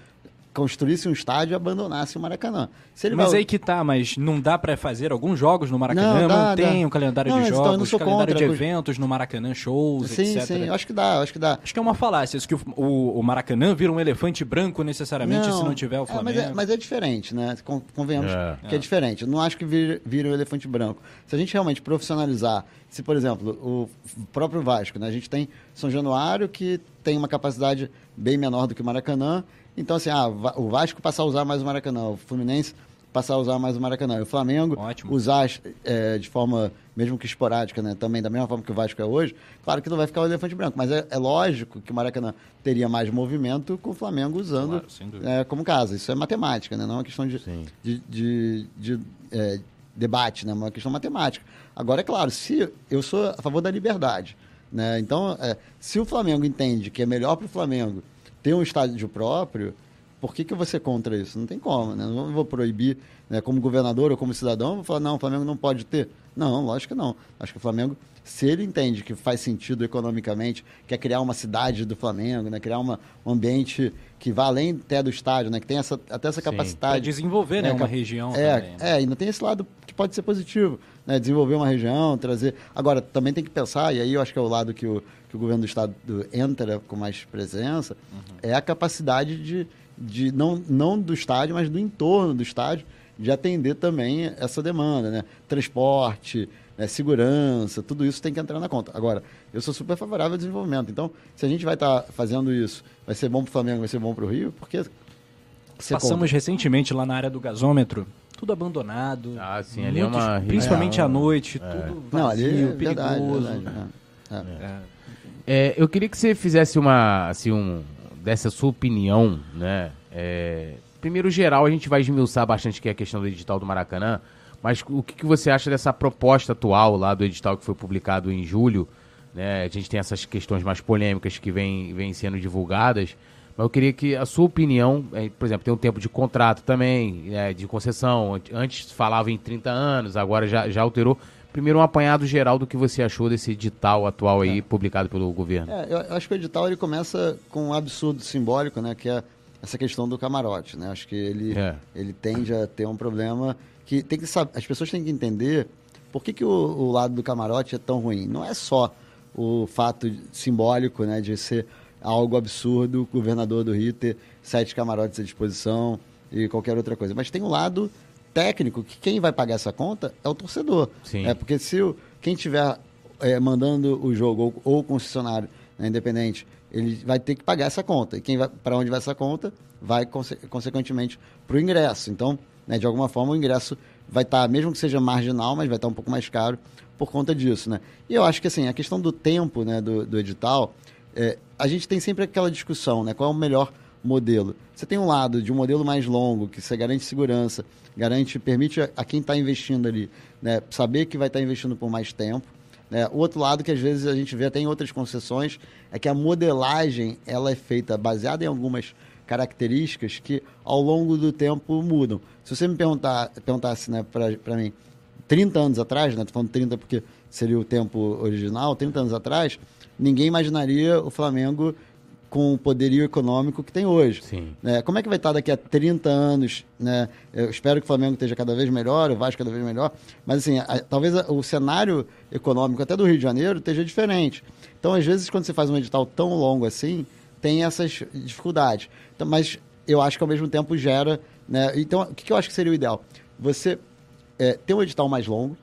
construísse um estádio e abandonasse o Maracanã. Se ele Mas vai- aí que tá, mas não dá pra fazer alguns jogos no Maracanã? Não, dá, Mantém dá. o calendário Não, de então, não jogos, sou calendário contra, de eventos no Maracanã, shows, Sim, etc. sim, eu acho que dá, acho que dá. Acho que é uma falácia, isso que o, o- o Maracanã vira um elefante branco necessariamente se não tiver o é, Flamengo. mas, é, mas é diferente, né? Con- Convenhamos É. que é. diferente. Eu não acho que vira, vira o elefante branco. Se a gente realmente profissionalizar, se, por exemplo, o próprio Vasco, né? A gente tem São Januário, que tem uma capacidade bem menor do que o Maracanã. Então, assim, ah, o Vasco passar a usar mais o Maracanã, o Fluminense passar a usar mais o Maracanã. E o Flamengo Ótimo. usar é, de forma, mesmo que esporádica, né? Também da mesma forma que o Vasco é hoje, claro que não vai ficar o elefante branco, mas é, é lógico que o Maracanã teria mais movimento com o Flamengo usando Claro, é, como casa. Isso é matemática, né? Não é uma questão de, Sim. de, de- de, é, debate, né? É uma questão matemática. Agora, é claro, se eu sou a favor da liberdade, né? Então, é, se o Flamengo entende que é melhor para o Flamengo ter um estádio próprio, por que, que eu vou ser contra isso? Não tem como, né? Não vou proibir, né, como governador ou como cidadão, vou falar, não, o Flamengo não pode ter. Não, lógico que não. Acho que o Flamengo, se ele entende que faz sentido economicamente, quer criar uma cidade do Flamengo, né, criar uma, um ambiente que vá além até do estádio, né, que tem essa, até essa Sim. capacidade. Pra desenvolver, né, É, uma região é, também. É, ainda tem esse lado que pode ser positivo, né? Desenvolver uma região, trazer. Agora, também tem que pensar, e aí eu acho que é o lado que o, que o governo do estado entra com mais presença, Uhum. é a capacidade de, de não, não do estádio, mas do entorno do estádio, de atender também essa demanda, né? Transporte, né? segurança, tudo isso tem que entrar na conta. Agora, eu sou super favorável ao desenvolvimento. Então, se a gente vai estar tá fazendo isso, vai ser bom para o Flamengo, vai ser bom para o Rio, porque Passamos conta. recentemente lá na área do gasômetro, tudo abandonado. Ah, sim, ali é uma Principalmente é, à noite, é. tudo vazio, Não, ali é perigoso. Verdade, verdade, é. É. é. eu queria que você fizesse uma, assim, um, dessa sua opinião, né? primeiro, geral, a gente vai esmiuçar bastante que é a questão do edital do Maracanã, mas o que, que você acha dessa proposta atual lá do edital que foi publicado em julho? Né? A gente tem essas questões mais polêmicas que vêm vem sendo divulgadas, mas eu queria que a sua opinião, é, por exemplo, tem um tempo de contrato também, é, de concessão. Antes falava em 30 anos, agora já, já alterou. Primeiro, um apanhado geral do que você achou desse edital atual aí, é. publicado pelo governo. É, eu acho que o edital ele começa com um absurdo simbólico, né, que é essa questão do camarote. Né? Acho que ele, é. ele tende a ter um problema que, tem que saber, as pessoas têm que entender por que, que o, o lado do camarote é tão ruim. Não é só o fato simbólico né, de ser algo absurdo, governador do Rio ter sete camarotes à disposição e qualquer outra coisa. Mas tem um lado técnico que quem vai pagar essa conta é o torcedor. Sim. É porque se o, quem estiver é, mandando o jogo ou, ou o concessionário né, independente, ele vai ter que pagar essa conta. E quem vai para onde vai essa conta vai conse consequentemente para o ingresso. Então, né, de alguma forma o ingresso vai estar, tá, mesmo que seja marginal, mas vai estar tá um pouco mais caro por conta disso, né? E eu acho que assim a questão do tempo, né, do, do edital é, a gente tem sempre aquela discussão, né? Qual é o melhor modelo? Você tem um lado de um modelo mais longo, que você garante segurança, garante, permite a, a quem está investindo ali, né, saber que vai estar tá investindo por mais tempo. Né? O outro lado que às vezes a gente vê até em outras concessões é que a modelagem ela é feita baseada em algumas características que ao longo do tempo mudam. Se você me perguntar, perguntasse né, para mim, 30 anos atrás, né, falando 30 porque seria o tempo original, 30 anos atrás, ninguém imaginaria o Flamengo com o poderio econômico que tem hoje. Sim. Né? Como é que vai estar daqui a 30 anos? Né? Eu espero que o Flamengo esteja cada vez melhor, o Vasco cada vez melhor, mas assim, a, talvez a, o cenário econômico até do Rio de Janeiro esteja diferente. Então, às vezes, quando você faz um edital tão longo assim, tem essas dificuldades. Então, mas eu acho que ao mesmo tempo gera. Né? Então, o que, que eu acho que seria o ideal? Você é, ter um edital mais longo,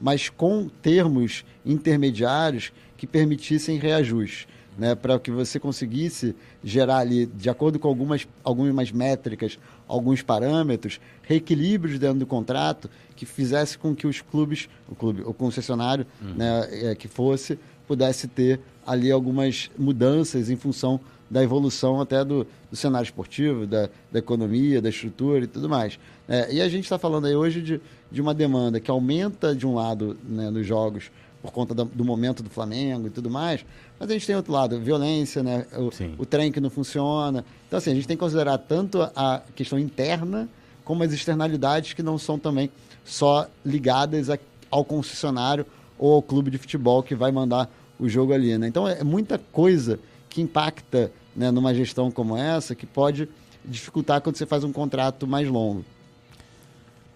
mas com termos intermediários que permitissem reajuste. Né, para que você conseguisse gerar ali, de acordo com algumas, algumas métricas, alguns parâmetros, reequilíbrios dentro do contrato que fizesse com que os clubes, o clube, o concessionário uhum. né, é, que fosse, pudesse ter ali algumas mudanças em função da evolução até do, do cenário esportivo, da, da, economia, da estrutura e tudo mais. É, e a gente está falando aí hoje de, de uma demanda que aumenta de um lado né, nos jogos por conta do, do, momento do Flamengo e tudo mais. Mas a gente tem outro lado, violência, né? O, o, trem que não funciona. Então, assim, a gente tem que considerar tanto a questão interna como as externalidades que não são também só ligadas a, ao concessionário ou ao clube de futebol que vai mandar o jogo ali, né? Então, é muita coisa que impacta né, numa gestão como essa que pode dificultar quando você faz um contrato mais longo.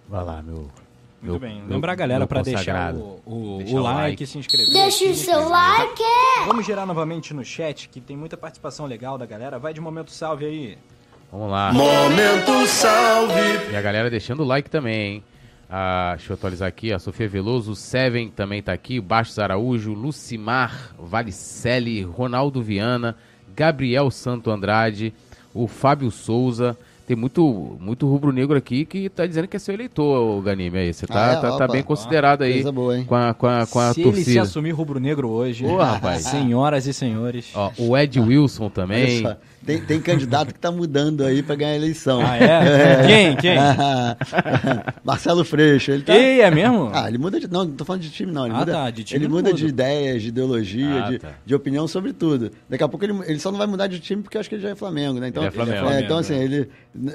Vai lá, meu muito bem. Lembrar a galera para deixar o, o, deixar o like, like, se inscrever. Deixa o seu like! Vamos girar novamente no chat, que tem muita participação legal da galera. Vai de momento salve aí. Vamos lá. Momento salve! E a galera deixando o like também, hein? Ah, deixa eu atualizar aqui, a Sofia Veloso, o Seven também tá aqui, o Bastos Araújo, Lucimar Valicelli, Ronaldo Viana, Gabriel Santo Andrade, o Fábio Souza, tem muito, muito rubro-negro aqui que tá dizendo que é seu eleitor, Ganime. Aí. Você tá, ah, é? tá, tá, bem considerado aí boa, com a, com a, com a se torcida. Se ele se assumir rubro-negro hoje, Ô, rapaz. [laughs] senhoras e senhores. Ó, o Ed Wilson também. Tem, tem candidato que está mudando aí para ganhar a eleição. Ah, é? é. [laughs] Quem? Quem? [laughs] Marcelo Freixo. Ele tá... Ei, é mesmo? Ah, ele muda de. Não, não tô falando de time, não. Ele ah, muda, tá, de time ele muda, muda de ideias, de ideologia, ah, de, tá. de opinião sobre tudo. Daqui a pouco ele, ele só não vai mudar de time porque eu acho que ele já é Flamengo, né? Então, ele é Flamengo. É, então, assim, ele.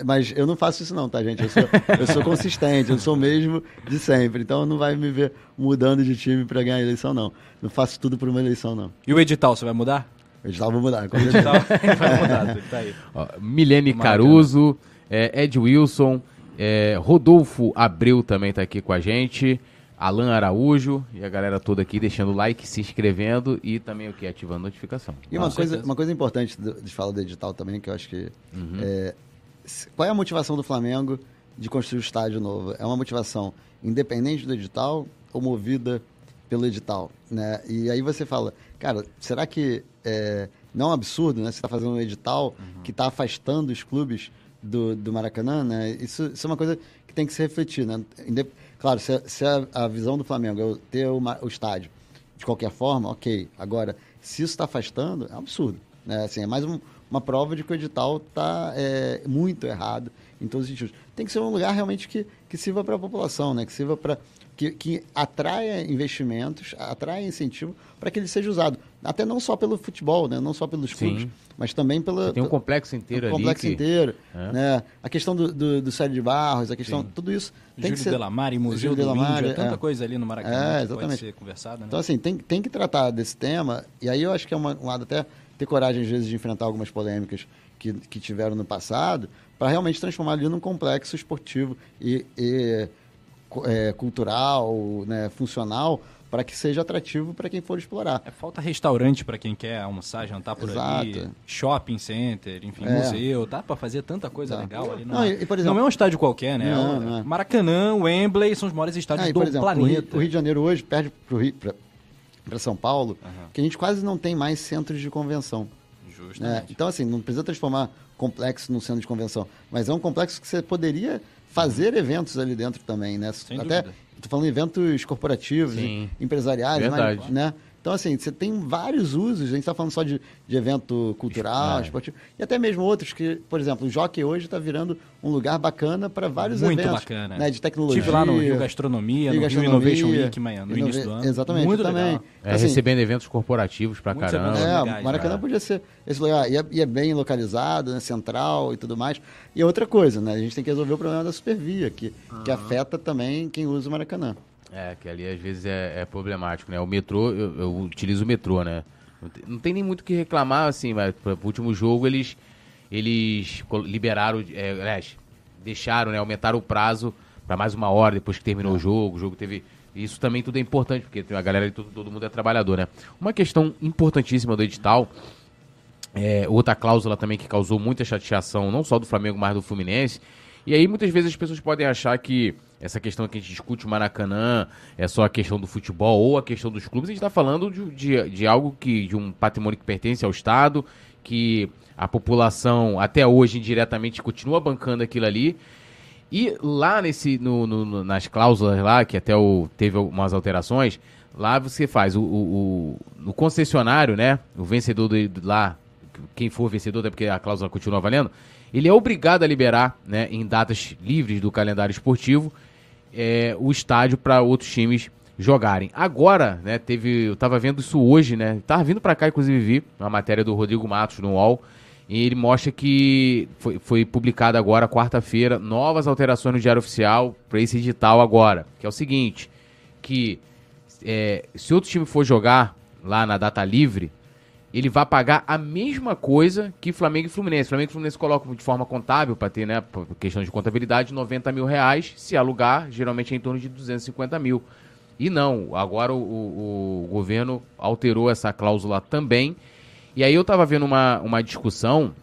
Mas eu não faço isso, não, tá, gente? Eu sou, eu sou consistente, eu sou o mesmo de sempre. Então não vai me ver mudando de time para ganhar a eleição, não. Não faço tudo por uma eleição, não. E o edital, você vai mudar? O edital vai mudar. O edital [laughs] vai mudar, tá aí. Ó, Milene Caruso, é, Ed Wilson, é, Rodolfo Abreu também tá aqui com a gente. Alan Araújo e a galera toda aqui deixando like, se inscrevendo e também o que? Ativando a notificação. E uma coisa, uma coisa importante de falar do edital também, que eu acho que. Uhum. É, qual é a motivação do Flamengo de construir o estádio novo? É uma motivação independente do edital ou movida pelo edital? Né? E aí você fala, cara, será que é, não é um absurdo, né? Você está fazendo um edital uhum. que está afastando os clubes do, do Maracanã, né? Isso, isso é uma coisa que tem que se refletir, né? Claro, se, se a, a, visão do Flamengo é ter uma, o estádio de qualquer forma, ok. Agora, se isso está afastando, é um absurdo. Né? Assim, é mais um, uma prova de que o edital está é, muito errado em todos os sentidos. Tem que ser um lugar realmente que, que sirva para a população, né? que sirva para que, que atraia investimentos, atraia incentivo para que ele seja usado. Até não só pelo futebol, né? não só pelos clubes, Sim. mas também pela. Tem um complexo inteiro um ali. complexo que... inteiro. É. Né? A questão do, do, do Série de Barros, a questão. Sim. Tudo isso tem Júlio que ser. Delamar e Museu Júlio do Índio, é tanta é. coisa ali no Maracanã é, que pode ser conversada. Né? Então, assim, tem, tem que tratar desse tema, e aí eu acho que é uma, um lado até ter coragem, às vezes, de enfrentar algumas polêmicas que, que tiveram no passado, para realmente transformar ali num complexo esportivo e, e é, cultural, né, funcional, para que seja atrativo para quem for explorar. É, falta restaurante para quem quer almoçar, jantar por Exato. ali, shopping center, enfim, é. museu, dá para fazer tanta coisa dá. legal ali. Não, não, e, exemplo, não, é um estádio qualquer, né? Não, não é. Maracanã, Wembley são os maiores estádios ah, do exemplo, planeta. O Rio, o Rio, de Janeiro hoje perde para São Paulo, uhum. que a gente quase não tem mais centros de convenção. Né? Então, assim, não precisa transformar complexo num centro de convenção, mas é um complexo que você poderia fazer eventos ali dentro também, né? Sem Até, estou falando de eventos corporativos, Sim. empresariais, Verdade. Né? Então, assim, você tem vários usos. A gente está falando só de, de evento cultural, é. esportivo. E até mesmo outros que, por exemplo, o Jockey hoje está virando um lugar bacana para vários Muito eventos. Muito bacana. Né, de tecnologia. Estive lá no Rio Gastronomia, Rio no Gastronomia, Rio Innovation Week amanhã, no início do ano. Exatamente. Muito também. legal. É, assim, recebendo eventos corporativos para caramba. É, legais, Maracanã cara. podia ser esse lugar. E é, e é, bem localizado, né, central e tudo mais. E outra coisa, né? A gente tem que resolver o problema da supervia, que, uhum. que afeta também quem usa o Maracanã. É, que ali às vezes é, é problemático, né? O metrô, eu, eu, utilizo o metrô, né? Não tem, nem muito o que reclamar, assim, mas pro último jogo eles, eles liberaram, é, aliás, deixaram, né? Aumentaram o prazo para mais uma hora depois que terminou é. o jogo. O jogo teve. Isso também tudo é importante, porque a galera, todo, todo mundo é trabalhador, né? Uma questão importantíssima do edital, é, outra cláusula também que causou muita chateação, não só do Flamengo, mas do Fluminense. E aí muitas vezes as pessoas podem achar que essa questão que a gente discute o Maracanã é só a questão do futebol ou a questão dos clubes, a gente está falando de, de, de, algo que, de um patrimônio que pertence ao Estado, que a população até hoje indiretamente continua bancando aquilo ali. E lá nesse, no, no, nas cláusulas lá, que até o, teve algumas alterações, lá você faz o, o, o, o concessionário, né? O vencedor do, lá, quem for vencedor, até porque a cláusula continua valendo, ele é obrigado a liberar, né, em datas livres do calendário esportivo, é, o estádio para outros times jogarem. Agora, né, teve, eu estava vendo isso hoje, né, tava vindo para cá inclusive vi uma matéria do Rodrigo Matos no UOL, e ele mostra que foi, foi publicada agora, quarta-feira, novas alterações no Diário Oficial para esse edital agora, que é o seguinte, que é, se outro time for jogar lá na data livre, ele vai pagar a mesma coisa que Flamengo e Fluminense. Flamengo e Fluminense colocam de forma contábil, para ter, né, questão de contabilidade, 90 mil reais. Se alugar, geralmente é em torno de 250 mil. E não, agora o, o, o governo alterou essa cláusula também. E aí eu estava vendo uma, uma discussão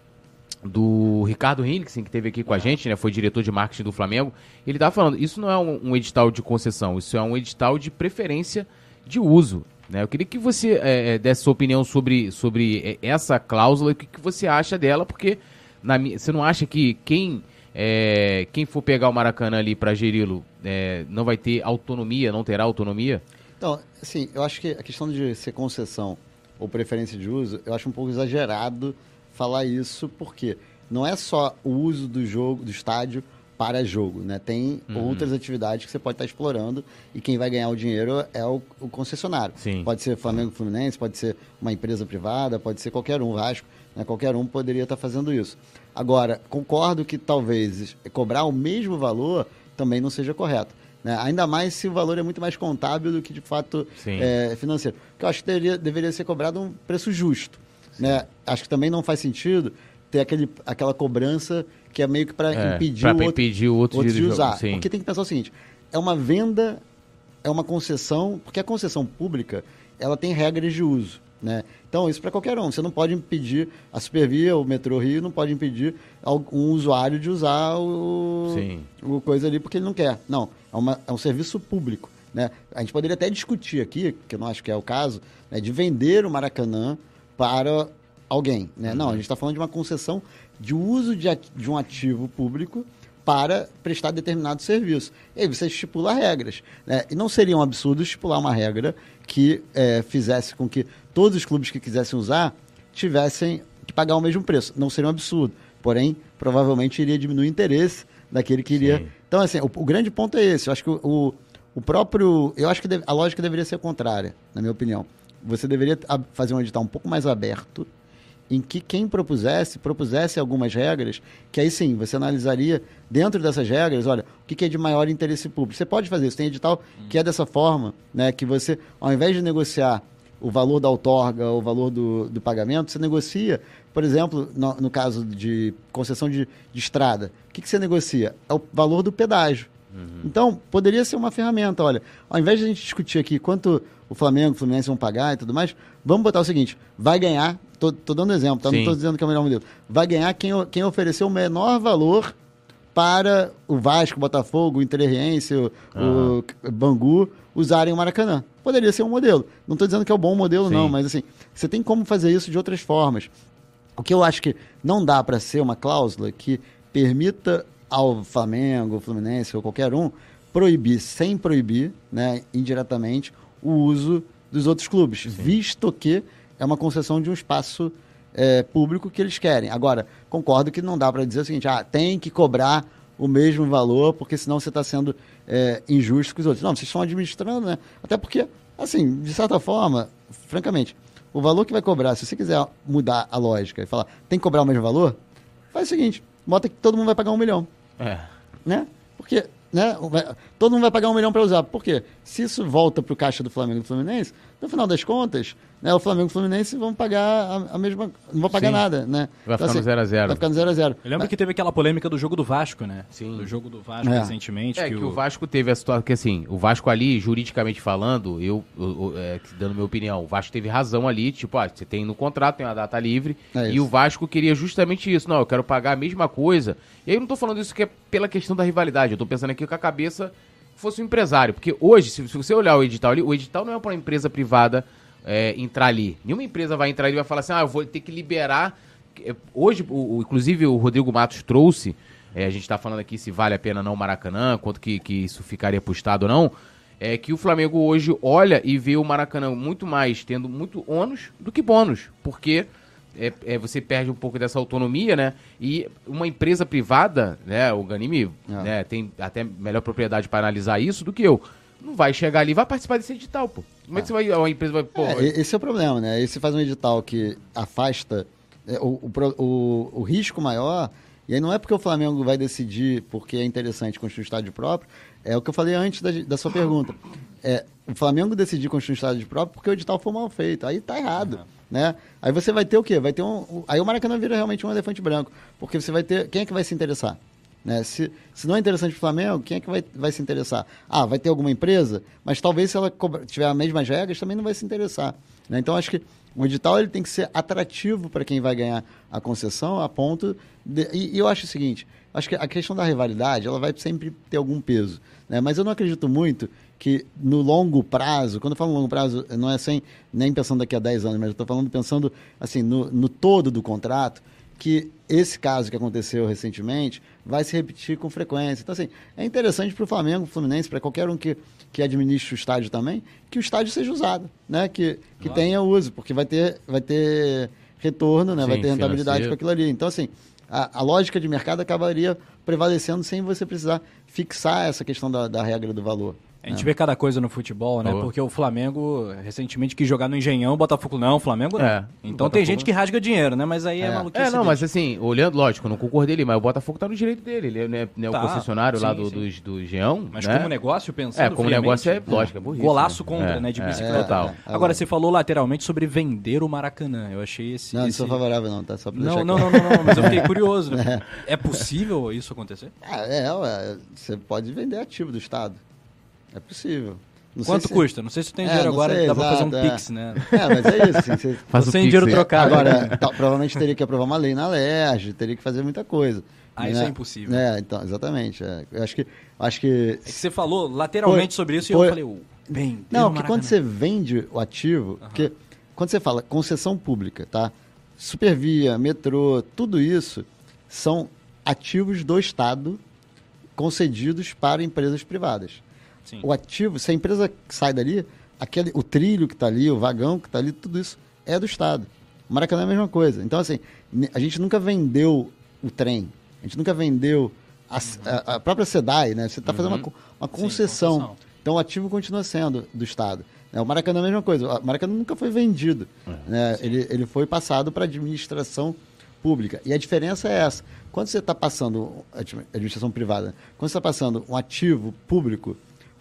do Ricardo Hinrichsen, que teve aqui com a gente, né, foi diretor de marketing do Flamengo. Ele estava falando, isso não é um, um edital de concessão, isso é um edital de preferência de uso. Né? Eu queria que você é, é, desse sua opinião sobre, sobre é, essa cláusula e o que, que você acha dela, porque na, você não acha que quem, é, quem for pegar o Maracanã ali para geri-lo é, não vai ter autonomia, não terá autonomia? Então, assim, eu acho que a questão de ser concessão ou preferência de uso, eu acho um pouco exagerado falar isso, porque não é só o uso do jogo, do estádio, para jogo, né? Tem uhum. outras atividades que você pode estar explorando e quem vai ganhar o dinheiro é o, o concessionário. Sim. Pode ser Flamengo Fluminense, pode ser uma empresa privada, pode ser qualquer um, Vasco, né? qualquer um poderia estar fazendo isso. Agora, concordo que talvez cobrar o mesmo valor também não seja correto. Né? Ainda mais se o valor é muito mais contábil do que de fato é, financeiro. Porque eu acho que deveria, deveria ser cobrado um preço justo. Né? Acho que também não faz sentido ter aquele, aquela cobrança que é meio que para é, impedir, o outro, impedir o outro, outro de, usar. Sim. Porque tem que pensar o seguinte: é uma venda é uma concessão, porque a concessão pública ela tem regras de uso. Né? Então, isso para qualquer um. Você não pode impedir, a Supervia, o Metrô Rio, não pode impedir um usuário de usar o, o coisa ali porque ele não quer. Não, é, uma, é um serviço público. Né? A gente poderia até discutir aqui, que eu não acho que é o caso, né, de vender o Maracanã para alguém. Né? Não, a gente está falando de uma concessão de uso de, de um ativo público para prestar determinado serviço. E aí você estipula regras. Né? E não seria um absurdo estipular uma regra que é, fizesse com que todos os clubes que quisessem usar tivessem que pagar o mesmo preço. Não seria um absurdo. Porém, provavelmente iria diminuir o interesse daquele que iria. Sim. Então, assim, o, o, grande ponto é esse. Eu acho que o, o, próprio. Eu acho que a lógica deveria ser contrária, na minha opinião. Você deveria fazer um edital um pouco mais aberto em que quem propusesse, propusesse algumas regras, que aí sim, você analisaria dentro dessas regras, olha, o que é de maior interesse público. Você pode fazer isso, tem edital que é dessa forma, né, que você, ao invés de negociar o valor da outorga, o valor do, do pagamento, você negocia, por exemplo, no, no caso de concessão de, de estrada, o que, que você negocia? É o valor do pedágio. Uhum. Então, poderia ser uma ferramenta, olha, ao invés de a gente discutir aqui quanto o Flamengo, o Fluminense vão pagar e tudo mais, vamos botar o seguinte, vai ganhar Tô, tô dando exemplo, tá? Não estou dizendo que é o melhor modelo. Vai ganhar quem, quem ofereceu o menor valor para o Vasco, o Botafogo, o Interriense, o, uhum. o Bangu usarem o Maracanã. Poderia ser um modelo. Não estou dizendo que é o bom modelo, Sim. não, mas assim, você tem como fazer isso de outras formas. O que eu acho que não dá para ser uma cláusula que permita ao Flamengo, Fluminense ou qualquer um proibir, sem proibir, né, indiretamente, o uso dos outros clubes, Sim. visto que é uma concessão de um espaço é, público que eles querem. Agora, concordo que não dá para dizer o seguinte, ah, tem que cobrar o mesmo valor, porque senão você está sendo é, injusto com os outros. Não, vocês estão administrando, né? Até porque, assim, de certa forma, francamente, o valor que vai cobrar, se você quiser mudar a lógica e falar, tem que cobrar o mesmo valor, faz o seguinte, bota que todo mundo vai pagar um milhão. É. Né? Porque né, todo mundo vai pagar um milhão para usar. Por quê? Se isso volta para o caixa do Flamengo e do Fluminense, no final das contas, né, o Flamengo e o Fluminense vão pagar a, a mesma. Não vão pagar Sim. nada, né? Vai então, ficar assim, no 0x0. Vai ficar no 0x0. Eu lembro que teve aquela polêmica do jogo do Vasco, né? Sim. Do jogo do Vasco é. recentemente. É que, que o... o... Vasco teve a situação que assim, o Vasco ali, juridicamente falando, eu, eu, eu é, dando minha opinião, o Vasco teve razão ali, tipo, ah, você tem no contrato, tem uma data livre, é e o Vasco queria justamente isso. Não, eu quero pagar a mesma coisa. E aí eu não tô falando isso que é pela questão da rivalidade, eu tô pensando aqui com a cabeça fosse um empresário. Porque hoje, se, se você olhar o edital ali, o edital não é para uma empresa privada é, entrar ali. Nenhuma empresa vai entrar ali e vai falar assim, ah, eu vou ter que liberar. É, hoje, o, o inclusive, o Rodrigo Matos trouxe, é, a gente está falando aqui se vale a pena não o Maracanã, quanto que, que isso ficaria pro Estado ou não, é que o Flamengo hoje olha e vê o Maracanã muito mais, tendo muito ônus do que bônus. Porque é, é, você perde um pouco dessa autonomia, né? E uma empresa privada, né? O Ganime é. né, tem até melhor propriedade para analisar isso do que eu. Não vai chegar ali, vai participar desse edital, pô. Como é, que é. você vai, a empresa vai, pô... É, esse é o problema, né? Aí você faz um edital que afasta é, o, o, o, o risco maior e aí não é porque o Flamengo vai decidir porque é interessante construir um estádio próprio, é o que eu falei antes da, da sua pergunta. É, o Flamengo decidir construir um estádio próprio porque o edital foi mal feito. Aí tá errado. Uhum. Né? Aí você vai ter o quê? Vai ter um. Aí o Maracanã vira realmente um elefante branco. Porque você vai ter. Quem é que vai se interessar? Né? Se, se não é interessante para o Flamengo, quem é que vai, vai se interessar? Ah, vai ter alguma empresa, mas talvez se ela tiver as mesmas regras, também não vai se interessar. Né? Então acho que o edital ele tem que ser atrativo para quem vai ganhar a concessão, a ponto. De, e, e, eu acho o seguinte: acho que a questão da rivalidade ela vai sempre ter algum peso. Né? Mas eu não acredito muito que no longo prazo, quando eu falo longo prazo, não é sem, nem pensando daqui a 10 anos, mas eu estou falando pensando assim, no, no todo do contrato, que esse caso que aconteceu recentemente vai se repetir com frequência. Então, assim, é interessante para o Flamengo, Fluminense, para qualquer um que, que administre o estádio também, que o estádio seja usado, né? Que, que claro. tenha uso, porque vai ter, vai ter retorno, né? Sim, vai ter rentabilidade com aquilo ali. Então, assim, a, a, lógica de mercado acabaria prevalecendo sem você precisar fixar essa questão da, da regra do valor. A gente é. vê cada coisa no futebol, né? Oh. Porque o Flamengo recentemente quis jogar no Engenhão, o Botafogo não, o Flamengo não. É. Então tem gente que rasga dinheiro, né? Mas aí é, é maluquice. É, não, mas assim, olhando, lógico, não concordei ali, mas o Botafogo tá no direito dele. Ele é, né, né tá. o concessionário sim, lá do, do, do Engenhão. Mas né? como negócio, pensando. É, como negócio é, lógico, é burrice. Golaço né? contra, é, né? De é, bicicleta. Total. Agora, você falou lateralmente sobre vender o Maracanã. Eu achei esse. Não, esse... não sou favorável, não, tá? Só pra não, não, não, não, não, mas eu fiquei [laughs] curioso. Né? É possível isso acontecer? É, é, você pode vender ativo do Estado. É possível. Não Quanto custa? Não sei se tu tem é, dinheiro agora, sei, dá pra fazer um é. Pix, né? É, mas é isso. Assim, você... [laughs] Faz sem dinheiro trocado. Agora, tá, provavelmente teria que aprovar uma lei na LERJ, teria que fazer muita coisa. Ah, né? isso é impossível. É, então, exatamente. É. Eu acho que. Acho que... É que você falou lateralmente foi, sobre isso foi, e eu falei, oh, bem. Não, porque quando você vende o ativo, uhum. porque quando você fala concessão pública, tá? Supervia, metrô, tudo isso são ativos do Estado concedidos para empresas privadas. Sim. O ativo, se a empresa sai dali, aquele, o trilho que está ali, o vagão que está ali, tudo isso é do Estado. O Maracanã é a mesma coisa. Então, assim, a gente nunca vendeu o trem, a gente nunca vendeu a, a, a própria SEDAI, né? Você está fazendo uma, uhum. uma concessão. Sim, concessão. Então, o ativo continua sendo do Estado. O Maracanã é a mesma coisa. O Maracanã nunca foi vendido. É, né? ele, ele foi passado para administração pública. E a diferença é essa. Quando você está passando, administração privada, quando você está passando um ativo público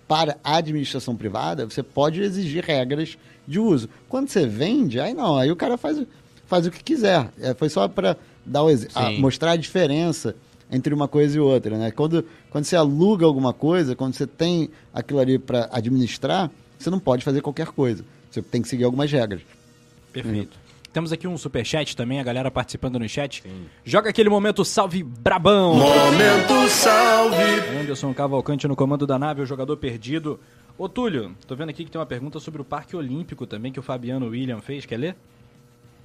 para a administração privada, você pode exigir regras de uso. Quando você vende, aí não, aí o cara faz, faz o que quiser. É, foi só para dar o, a, mostrar a diferença entre uma coisa e outra. Né? Quando, quando você aluga alguma coisa, quando você tem aquilo ali para administrar, você não pode fazer qualquer coisa. Você tem que seguir algumas regras. Perfeito. Temos aqui um superchat também, a galera participando no chat. Sim. Joga aquele momento salve brabão. Momento salve. Anderson Cavalcante no comando da nave, o jogador perdido. Ô Túlio, tô vendo aqui que tem uma pergunta sobre o Parque Olímpico também, que o Fabiano William fez. Quer ler?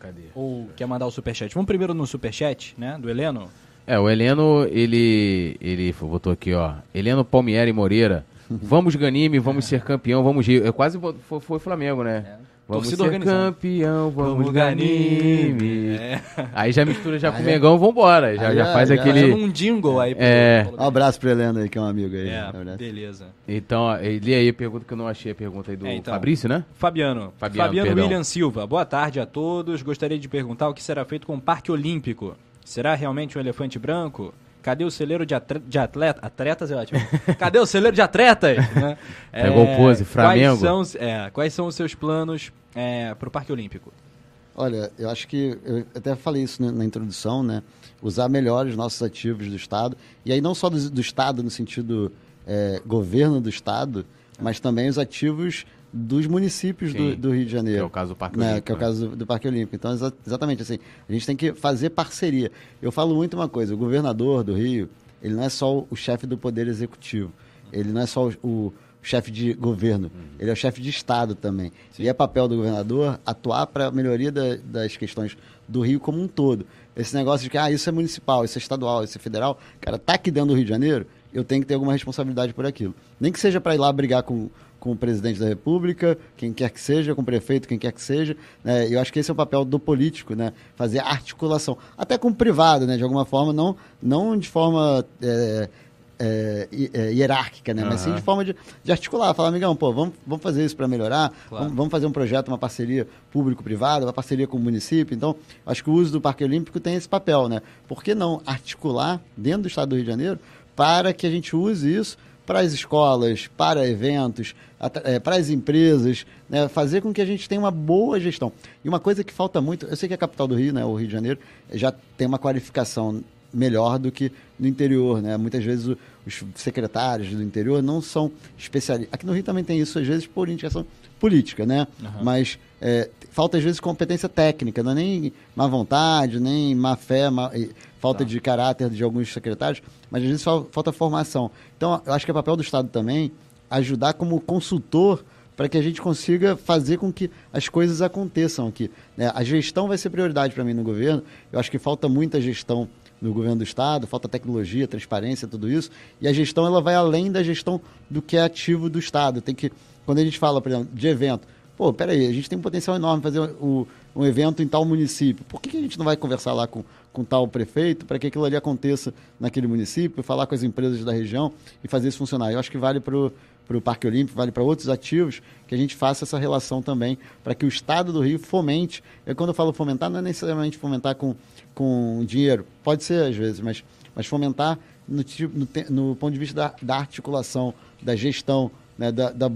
Cadê? Ou quer mandar o superchat? Vamos primeiro no superchat, né, do Heleno? É, o Heleno, ele, ele botou aqui, ó. Heleno Palmieri Moreira. [laughs] Vamos Ganime, vamos ser campeão, vamos Rio. É quase foi, foi Flamengo, né? É. Vamos Torcida ser campeão, vamos, vamos Ganime. É. [laughs] Aí já mistura já com o Mengão, vambora. Já, já, já faz já, aquele... um jingle aí. É. Um abraço pro Heleno aí, que é um amigo aí. É, beleza. Então, ó, li aí a pergunta que eu não achei, a pergunta aí do é, então, Fabrício, né? Fabiano. Fabiano, Fabiano William Silva. Boa tarde a todos. Gostaria de perguntar o que será feito com o Parque Olímpico. Será realmente um elefante branco? Cadê o celeiro de, atleta, de atleta, atletas? É ótimo. [laughs] Cadê o celeiro de atletas? né? Pegou é, o pose, Flamengo. Quais são, é, quais são os seus planos é, para o Parque Olímpico? Olha, eu acho que eu até falei isso na, na introdução, né? Usar melhor os nossos ativos do Estado e aí não só do, do Estado no sentido é, governo do Estado, mas também os ativos dos municípios do, do, Rio de Janeiro. Que é o caso do Parque né? Olímpico. Que é o né? caso do, do, Parque Olímpico. Então, exa exatamente assim, a gente tem que fazer parceria. Eu falo muito uma coisa, o governador do Rio, ele não é só o chefe do Poder Executivo, ele não é só o, o chefe de governo, uhum. ele é o chefe de Estado também. Sim. E é papel do governador atuar para a melhoria da, das questões do Rio como um todo. Esse negócio de que, ah, isso é municipal, isso é estadual, isso é federal, cara, tá aqui dentro do Rio de Janeiro, eu tenho que ter alguma responsabilidade por aquilo. Nem que seja para ir lá brigar com com o presidente da República, quem quer que seja, com o prefeito, quem quer que seja. Né? Eu acho que esse é o papel do político, né? fazer articulação. Até com o privado, né? de alguma forma, não, não de forma é, é, é, hierárquica, né? Uhum. mas sim de forma de, de, articular. Falar, amigão, pô, vamos, vamos fazer isso para melhorar, claro. vamos, vamos, fazer um projeto, uma parceria público-privada, uma parceria com o município. Então, acho que o uso do Parque Olímpico tem esse papel. Né? Por que não articular dentro do Estado do Rio de Janeiro para que a gente use isso para as escolas, para eventos, é, para as empresas, né, fazer com que a gente tenha uma boa gestão. E uma coisa que falta muito, eu sei que a capital do Rio, né, o Rio de Janeiro, já tem uma qualificação melhor do que no interior, né? Muitas vezes o, os secretários do interior não são especialistas. Aqui no Rio também tem isso, às vezes, por indicação política, né? Uhum. Mas é, falta, às vezes, competência técnica, não é nem má vontade, nem má fé, má, falta tá. de caráter de alguns secretários, mas às vezes falta formação. Então, eu acho que é papel do Estado também ajudar como consultor para que a gente consiga fazer com que as coisas aconteçam aqui. Né? A gestão vai ser prioridade para mim no governo. Eu acho que falta muita gestão no governo do estado, falta tecnologia, transparência, tudo isso. E a gestão ela vai além da gestão do que é ativo do estado. Tem que quando a gente fala, por exemplo, de evento, pô, peraí, a gente tem um potencial enorme fazer o, um evento em tal município. Por que, que a gente não vai conversar lá com com tal prefeito para que aquilo ali aconteça naquele município, falar com as empresas da região e fazer isso funcionar. Eu acho que vale para o Parque Olímpico, vale para outros ativos, que a gente faça essa relação também, para que o Estado do Rio fomente. Eu, quando eu falo fomentar, não é necessariamente fomentar com, com dinheiro, pode ser às vezes, mas, mas fomentar no, no, no ponto de vista da, da articulação, da gestão, né, da, da,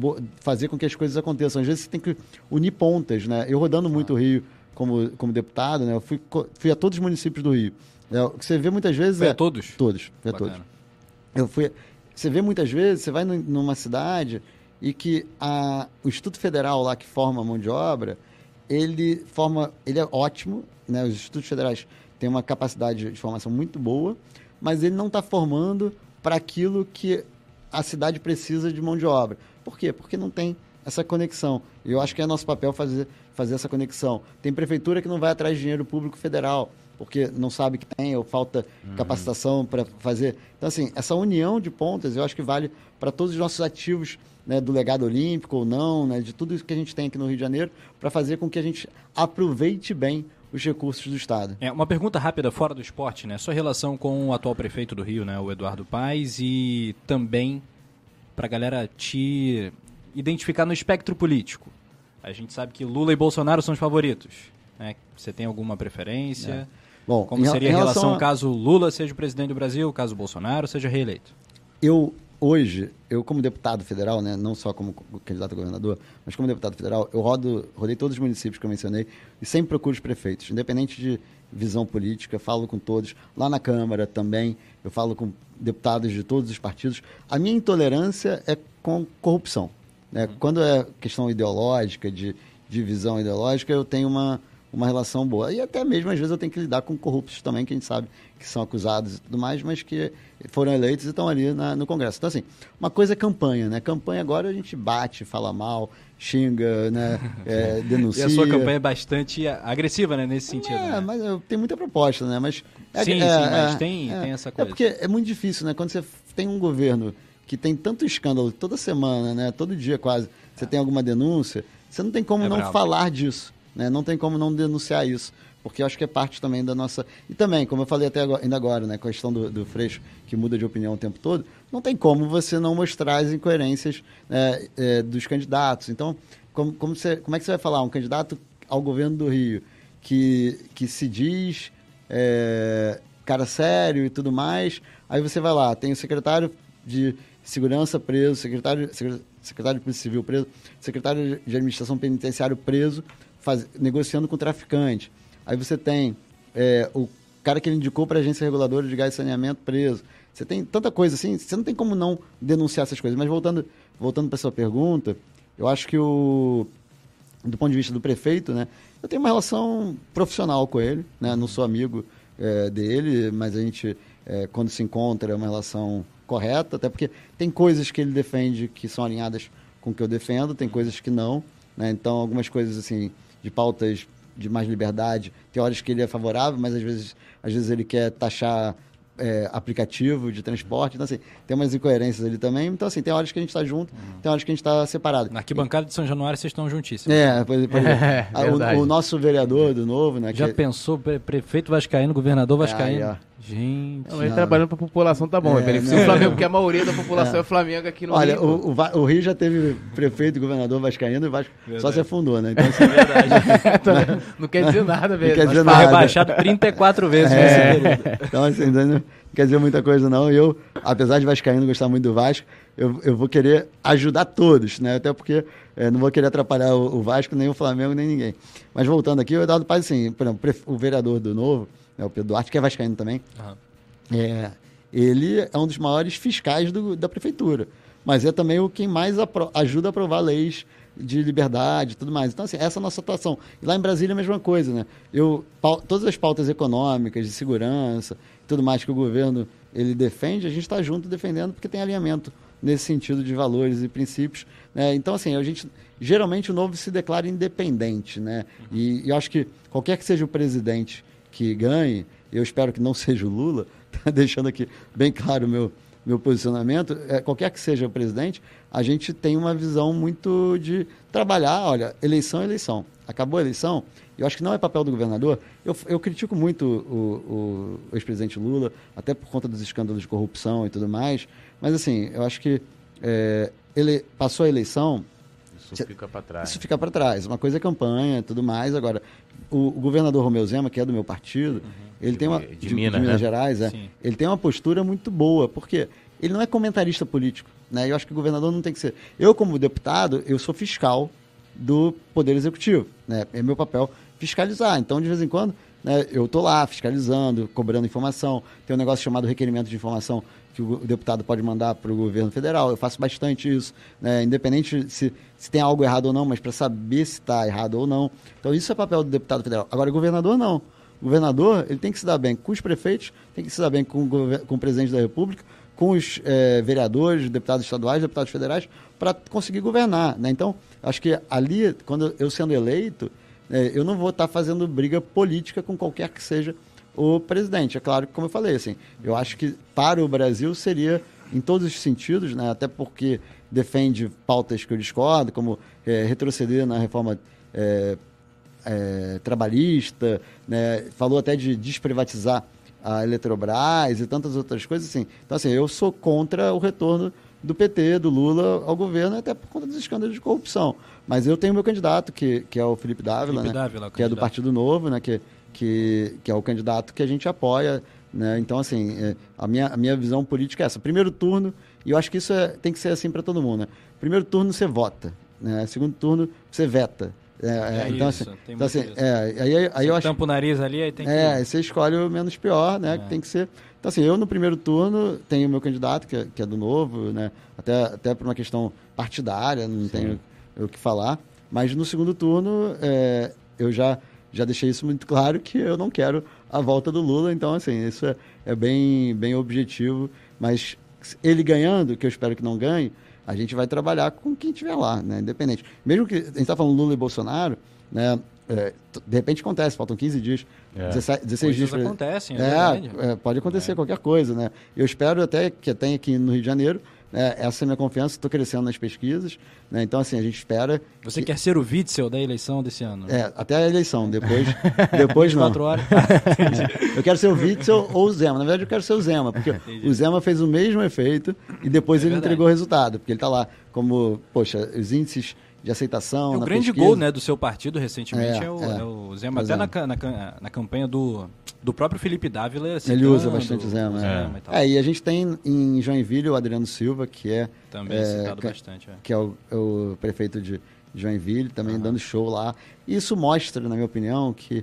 fazer com que as coisas aconteçam. Às vezes você tem que unir pontas. Né? Eu rodando muito o Rio como, como deputado, né, eu fui, fui a todos os municípios do Rio. É, o que você vê muitas vezes foi é... a todos? Todos, a todos. Eu fui... Você vê muitas vezes, você vai numa cidade e que a, o Instituto Federal lá que forma a mão de obra, ele forma, ele é ótimo, né? Os institutos federais têm uma capacidade de formação muito boa, mas ele não está formando para aquilo que a cidade precisa de mão de obra. Por quê? Porque não tem essa conexão. E eu acho que é nosso papel fazer, fazer essa conexão. Tem prefeitura que não vai atrás de dinheiro público federal, porque não sabe que tem ou falta uhum. capacitação para fazer. Então, assim, essa união de pontas eu acho que vale para todos os nossos ativos né, do legado olímpico ou não, né, de tudo isso que a gente tem aqui no Rio de Janeiro, para fazer com que a gente aproveite bem os recursos do Estado. É, uma pergunta rápida fora do esporte, né? Sua relação com o atual prefeito do Rio, né, o Eduardo Paes, e também para a galera te identificar no espectro político. A gente sabe que Lula e Bolsonaro são os favoritos. Né? Você tem alguma preferência? É. Bom, Como seria a relação a... caso Lula seja o presidente do Brasil, caso Bolsonaro seja reeleito? Eu hoje, eu como deputado federal, né, não só como candidato a governador, mas como deputado federal, eu rodo, rodei todos os municípios que eu mencionei e sempre procuro os prefeitos, independente de visão política, falo com todos. Lá na Câmara também, eu falo com deputados de todos os partidos. A minha intolerância é com corrupção. Né? Uhum. Quando é questão ideológica, de, de visão ideológica, eu tenho uma, uma relação boa. E até mesmo, às vezes, eu tenho que lidar com corruptos também, que a gente sabe que são acusados e tudo mais, mas que foram eleitos e estão ali na, no Congresso. Então, assim, uma coisa é campanha, né? Campanha agora a gente bate, fala mal, xinga, né? [laughs] É, denuncia. e a sua campanha é bastante agressiva, né? Nesse sentido. É, né? mas tem muita proposta, né? Mas é, sim, é, sim, mas é, tem, é, tem essa coisa. É porque é muito difícil, né? Quando você tem um governo que tem tanto escândalo toda semana, né? Todo dia quase, você tem alguma denúncia, você não tem como não bravo. falar disso. Né? Não tem como não denunciar isso, porque eu acho que é parte também da nossa. E também, como eu falei até agora, ainda agora, né, a questão do, do Freixo, que muda de opinião o tempo todo, não tem como você não mostrar as incoerências né, é, dos candidatos. Então, como, como, você, como é que você vai falar? Um candidato ao governo do Rio que, que se diz é, cara sério e tudo mais, aí você vai lá, tem o secretário de segurança preso, secretário, secretário de Polícia Civil preso, secretário de administração penitenciário preso, faz, negociando com o traficante. Aí você tem é, o cara que ele indicou para a agência reguladora de gás e saneamento preso. Você tem tanta coisa assim, você não tem como não denunciar essas coisas. Mas voltando, voltando para sua pergunta, eu acho que o do ponto de vista do prefeito, né, eu tenho uma relação profissional com ele, né, não sou amigo é, dele, mas a gente é, quando se encontra é uma relação correta, até porque tem coisas que ele defende que são alinhadas com o que eu defendo, tem coisas que não, né, então algumas coisas assim de pautas de mais liberdade. Tem horas que ele é favorável, mas às vezes, às vezes ele quer taxar é, aplicativo de transporte. Então, assim, tem umas incoerências ali também. Então, assim, tem horas que a gente está junto, uhum. tem horas que a gente está separado. Na arquibancada de São Januário vocês estão juntíssimos. É, pois, pois é. [laughs] o, o, nosso vereador do novo, né? Já que... pensou, prefeito vascaíno, governador vascaíno? É, Gente. Não, ele trabalhando para a população tá bom. É, beneficia o Flamengo, porque a maioria da população é, é Flamengo aqui no Olha, Rio. Olha, o, o, o, Rio já teve prefeito e governador vascaíno e Vasco Verdade. só se afundou, né? Então, [laughs] assim, Verdade. [laughs] não quer dizer nada mesmo. Não quer dizer nada. rebaixado 34 vezes é, nesse período. Então, assim, não quer dizer muita coisa não. Eu, apesar de vascaíno gostar muito do Vasco, eu, eu vou querer ajudar todos, né? Até porque é, não vou querer atrapalhar o, o, Vasco, nem o Flamengo, nem ninguém. Mas voltando aqui, o Eduardo Paz, assim, por exemplo, o vereador do Novo, né, o Pedro Duarte, que é vascaíno também, uhum é, ele é um dos maiores fiscais do, da prefeitura, mas é também o quem mais ajuda a aprovar leis de liberdade e tudo mais. Então, assim, essa é a nossa atuação. E lá em Brasília é a mesma coisa, né? Eu, todas as pautas econômicas, de segurança, tudo mais que o governo ele defende, a gente está junto defendendo porque tem alinhamento nesse sentido de valores e princípios. Né? Então, assim, a gente geralmente o novo se declara independente, né? E, e eu acho que qualquer que seja o presidente que ganhe, eu espero que não [laughs] seja o Lula, deixando aqui bem claro o meu, meu posicionamento, é, qualquer que seja o presidente, a gente tem uma visão muito de trabalhar, olha, eleição é eleição. Acabou a eleição, eu acho que não é papel do governador. Eu, eu critico muito o, o ex-presidente Lula, até por conta dos escândalos de corrupção e tudo mais, mas assim, eu acho que é, ele passou a eleição. Isso fica para trás. Isso fica para trás. Uma coisa é campanha e tudo mais. Agora, o, o, governador Romeu Zema, que é do meu partido, uhum ele tem uma de, de, Minas, de Minas né? Gerais, é. Ele tem uma postura muito boa, porque ele não é comentarista político, né? Eu acho que o governador não tem que ser. Eu como deputado, eu sou fiscal do poder executivo, né? É meu papel fiscalizar. Então, de vez em quando, né, eu estou lá fiscalizando, cobrando informação. Tem um negócio chamado requerimento de informação que o deputado pode mandar para o governo federal. Eu faço bastante isso, né? independente se, se tem algo errado ou não, mas para saber se está errado ou não. Então, isso é papel do deputado federal. Agora, o governador não. O governador ele tem que se dar bem com os prefeitos, tem que se dar bem com o, com o presidente da República, com os é, vereadores, deputados estaduais, deputados federais, para conseguir governar. Né? Então, acho que ali, quando eu sendo eleito, é, eu não vou estar tá fazendo briga política com qualquer que seja o presidente. É claro que, como eu falei, assim, eu acho que para o Brasil seria, em todos os sentidos, né, até porque defende pautas que eu discordo, como é, retroceder na reforma é, é, trabalhista, né, falou até de desprivatizar a Eletrobras e tantas outras coisas assim. Então, assim, eu sou contra o retorno do PT, do Lula ao governo, até por conta dos escândalos de corrupção. Mas eu tenho meu candidato, que, que é o Felipe Dávila, Felipe né? Dávila que é do Partido Novo, né? que, que, que é o candidato que a gente apoia. Né? Então, assim, é, a, minha, a minha visão política é essa. Primeiro turno, e eu acho que isso é, tem que ser assim para todo mundo. Né? Primeiro turno você vota, né? segundo turno você veta. É, é, então, isso, assim, então, assim é, aí, aí eu acho, tampa o nariz ali, aí tem que... É, você escolhe o menos pior, né? Que é. tem que ser... Então, assim, eu no primeiro turno tenho o meu candidato, que é, que é do Novo, né? Até, até por uma questão partidária, não Sim. tenho o que falar. Mas no segundo turno, é, eu já já deixei isso muito claro que eu não quero a volta do Lula, então assim, isso é, é bem, bem objetivo, mas ele ganhando, que eu espero que não ganhe, a gente vai trabalhar com quem estiver lá, né? Independente. Mesmo que a gente está falando Lula e Bolsonaro, né? É, de repente acontece, faltam 15 dias, é. 16, 16 dias. Acontecem, é, é, pode acontecer é. qualquer coisa, né? Eu espero até que tenha aqui no Rio de Janeiro é, essa é a minha confiança, estou crescendo nas pesquisas. Né? Então, assim, a gente espera. Você que... quer ser o Witzel da eleição desse ano? É, até a eleição, depois, [laughs] depois não. horas. [laughs] eu quero ser o Witzel ou o Zema. Na verdade, eu quero ser o Zema, porque Entendi. o Zema fez o mesmo efeito e depois é ele verdade. entregou o resultado, porque ele está lá como, poxa, os índices de aceitação. É o grande pesquisa. gol né, do seu partido recentemente é, é, o, é. é o, Zema. Até na, na, na, campanha do, do próprio Felipe Dávila. Ele usa bastante o Zema. Zema é. E, é, e a gente tem em Joinville o Adriano Silva, que é. Também é, citado que, bastante. Que é o, o, prefeito de Joinville, também uhum. dando show lá. E isso mostra, na minha opinião, que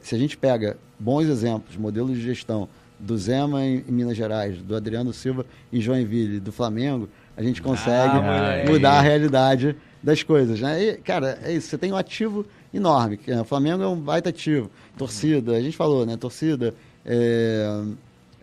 se a gente pega bons exemplos, modelos de gestão do Zema em, em Minas Gerais, do Adriano Silva em Joinville, do Flamengo, a gente consegue ah, mudar a realidade das coisas, né? E, cara, é isso. Você tem um ativo enorme. O Flamengo é um baita ativo. Torcida, a gente falou, né? Torcida, é,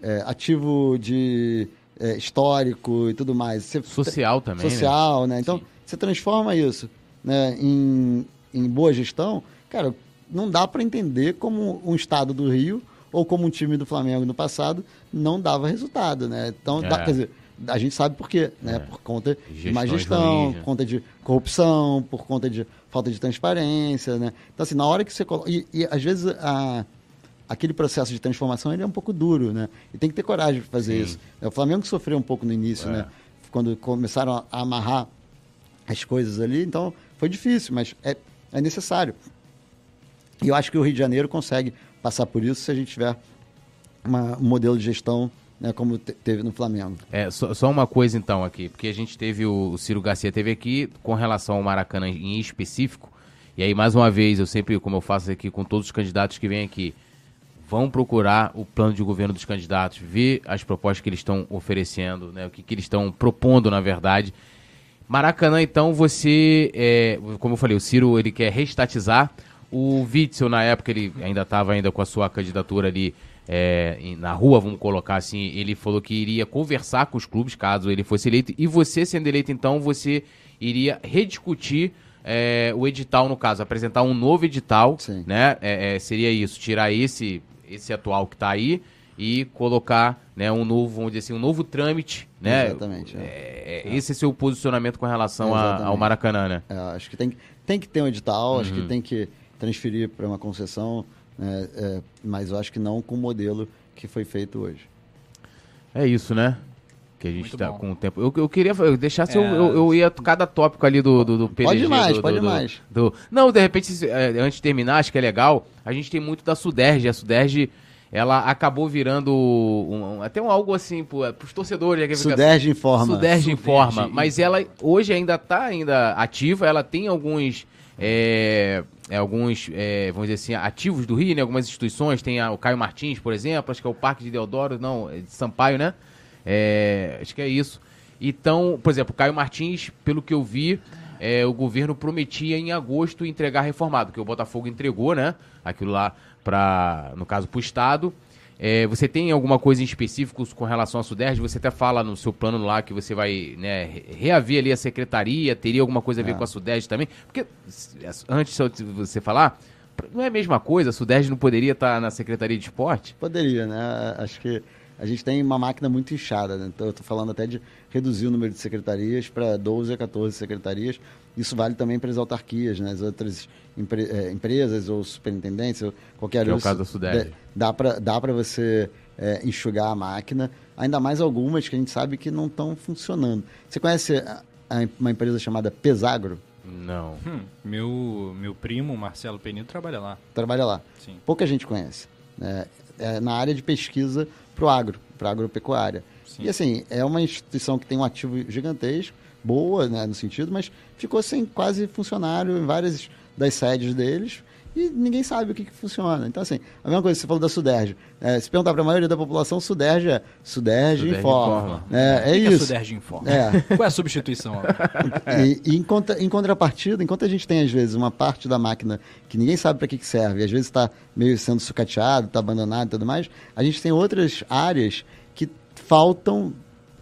é, ativo de é, histórico e tudo mais. Você, social também. Né? Social, né? né? Então, Sim. você transforma isso né, em, em boa gestão. Cara, não dá para entender como um estado do Rio ou como um time do Flamengo no passado não dava resultado, né? Então, dá, é. quer dizer, a gente sabe por quê, né? É. Por conta de má gestão, por conta de corrupção, por conta de falta de transparência, né? Então, assim, na hora que você coloca... E, e às vezes, a, aquele processo de transformação, ele é um pouco duro, né? E tem que ter coragem para fazer Sim. isso. O Flamengo sofreu um pouco no início, é. né? Quando começaram a amarrar as coisas ali, então foi difícil, mas é, é necessário. E eu acho que o Rio de Janeiro consegue passar por isso se a gente tiver uma, um modelo de gestão né, como teve no Flamengo. É, só, só, uma coisa então aqui, porque a gente teve o, o Ciro Garcia teve aqui com relação ao Maracanã em específico, e aí mais uma vez, eu sempre, como eu faço aqui com todos os candidatos que vêm aqui, vão procurar o plano de governo dos candidatos, ver as propostas que eles estão oferecendo, né, o que, que eles estão propondo, na verdade. Maracanã, então, você, é, como eu falei, o Ciro ele quer restatizar. O Witzel, na época, ele ainda estava ainda com a sua candidatura ali é, na rua, vamos colocar assim, ele falou que iria conversar com os clubes caso ele fosse eleito. E você, sendo eleito, então, você iria rediscutir é, o edital, no caso, apresentar um novo edital, Sim. né? É, é seria isso, tirar esse, esse atual que está aí e colocar né, um novo, vamos dizer assim, um novo trâmite, né? Exatamente. É. É, é. Esse é o seu posicionamento com relação a, ao Maracanã, né? acho que tem, tem que ter um edital, uhum. acho que uhum. tem que transferir para uma concessão. É, é, mas eu acho que não com o modelo que foi feito hoje. É isso, né? Que a gente está com o tempo. Eu, eu queria eu deixasse, é, eu, eu, ia cada tópico ali do, do, do PDG. Pode mais, do, pode do, mais. Do, não, de repente, é, antes de terminar, acho que é legal. A gente tem muito da Suderge. A Suderge, ela acabou virando um, até um algo assim para os torcedores. Né, Suderge informa. Suderge informa. Mas ela hoje ainda está ainda ativa. Ela tem alguns é, é, alguns, é, vamos dizer assim, ativos do Rio, né? Algumas instituições, tem a, o Caio Martins, por exemplo, acho que é o Parque de Deodoro, não, é de Sampaio, né? É, acho que é isso. Então, por exemplo, Caio Martins, pelo que eu vi, é, o governo prometia em agosto entregar reformado, que o Botafogo entregou, né? Aquilo lá, pra, no caso, para o Estado. É, você tem alguma coisa em específico com relação à Sudeste? Você até fala no seu plano lá que você vai né, reaver ali a secretaria, teria alguma coisa a ver é. com a Sudeste também? Porque, antes de você falar, não é a mesma coisa? A Sudeste não poderia estar na Secretaria de Esporte? Poderia, né? Acho que a gente tem uma máquina muito inchada, né? Então, eu estou falando até de reduzir o número de secretarias para 12 a 14 secretarias. Isso vale também para as autarquias, né? as outras empre é, empresas ou superintendentes, ou qualquer que é o caso da Sudeste. Dá para dá você é, enxugar a máquina, ainda mais algumas que a gente sabe que não estão funcionando. Você conhece a, a, uma empresa chamada Pesagro? Não. Hum, meu, meu primo, Marcelo Penido, trabalha lá. Trabalha lá. Sim. Pouca gente conhece. Né? É, na área de pesquisa para o agro, para a agropecuária. Sim. E assim, é uma instituição que tem um ativo gigantesco, boa né, no sentido, mas ficou sem quase funcionário em várias das sedes deles e ninguém sabe o que, que funciona. Então, assim, a mesma coisa que você falou da Suderge. É, se perguntar para a maioria da população, Suderge é Suderge, informa. É, é, é isso. É Suderge informa. É. [laughs] Qual é a substituição? [laughs] e, e em, contra, em contrapartida, enquanto a gente tem, às vezes, uma parte da máquina que ninguém sabe para que, que serve, e às vezes está meio sendo sucateado, está abandonado e tudo mais, a gente tem outras áreas que faltam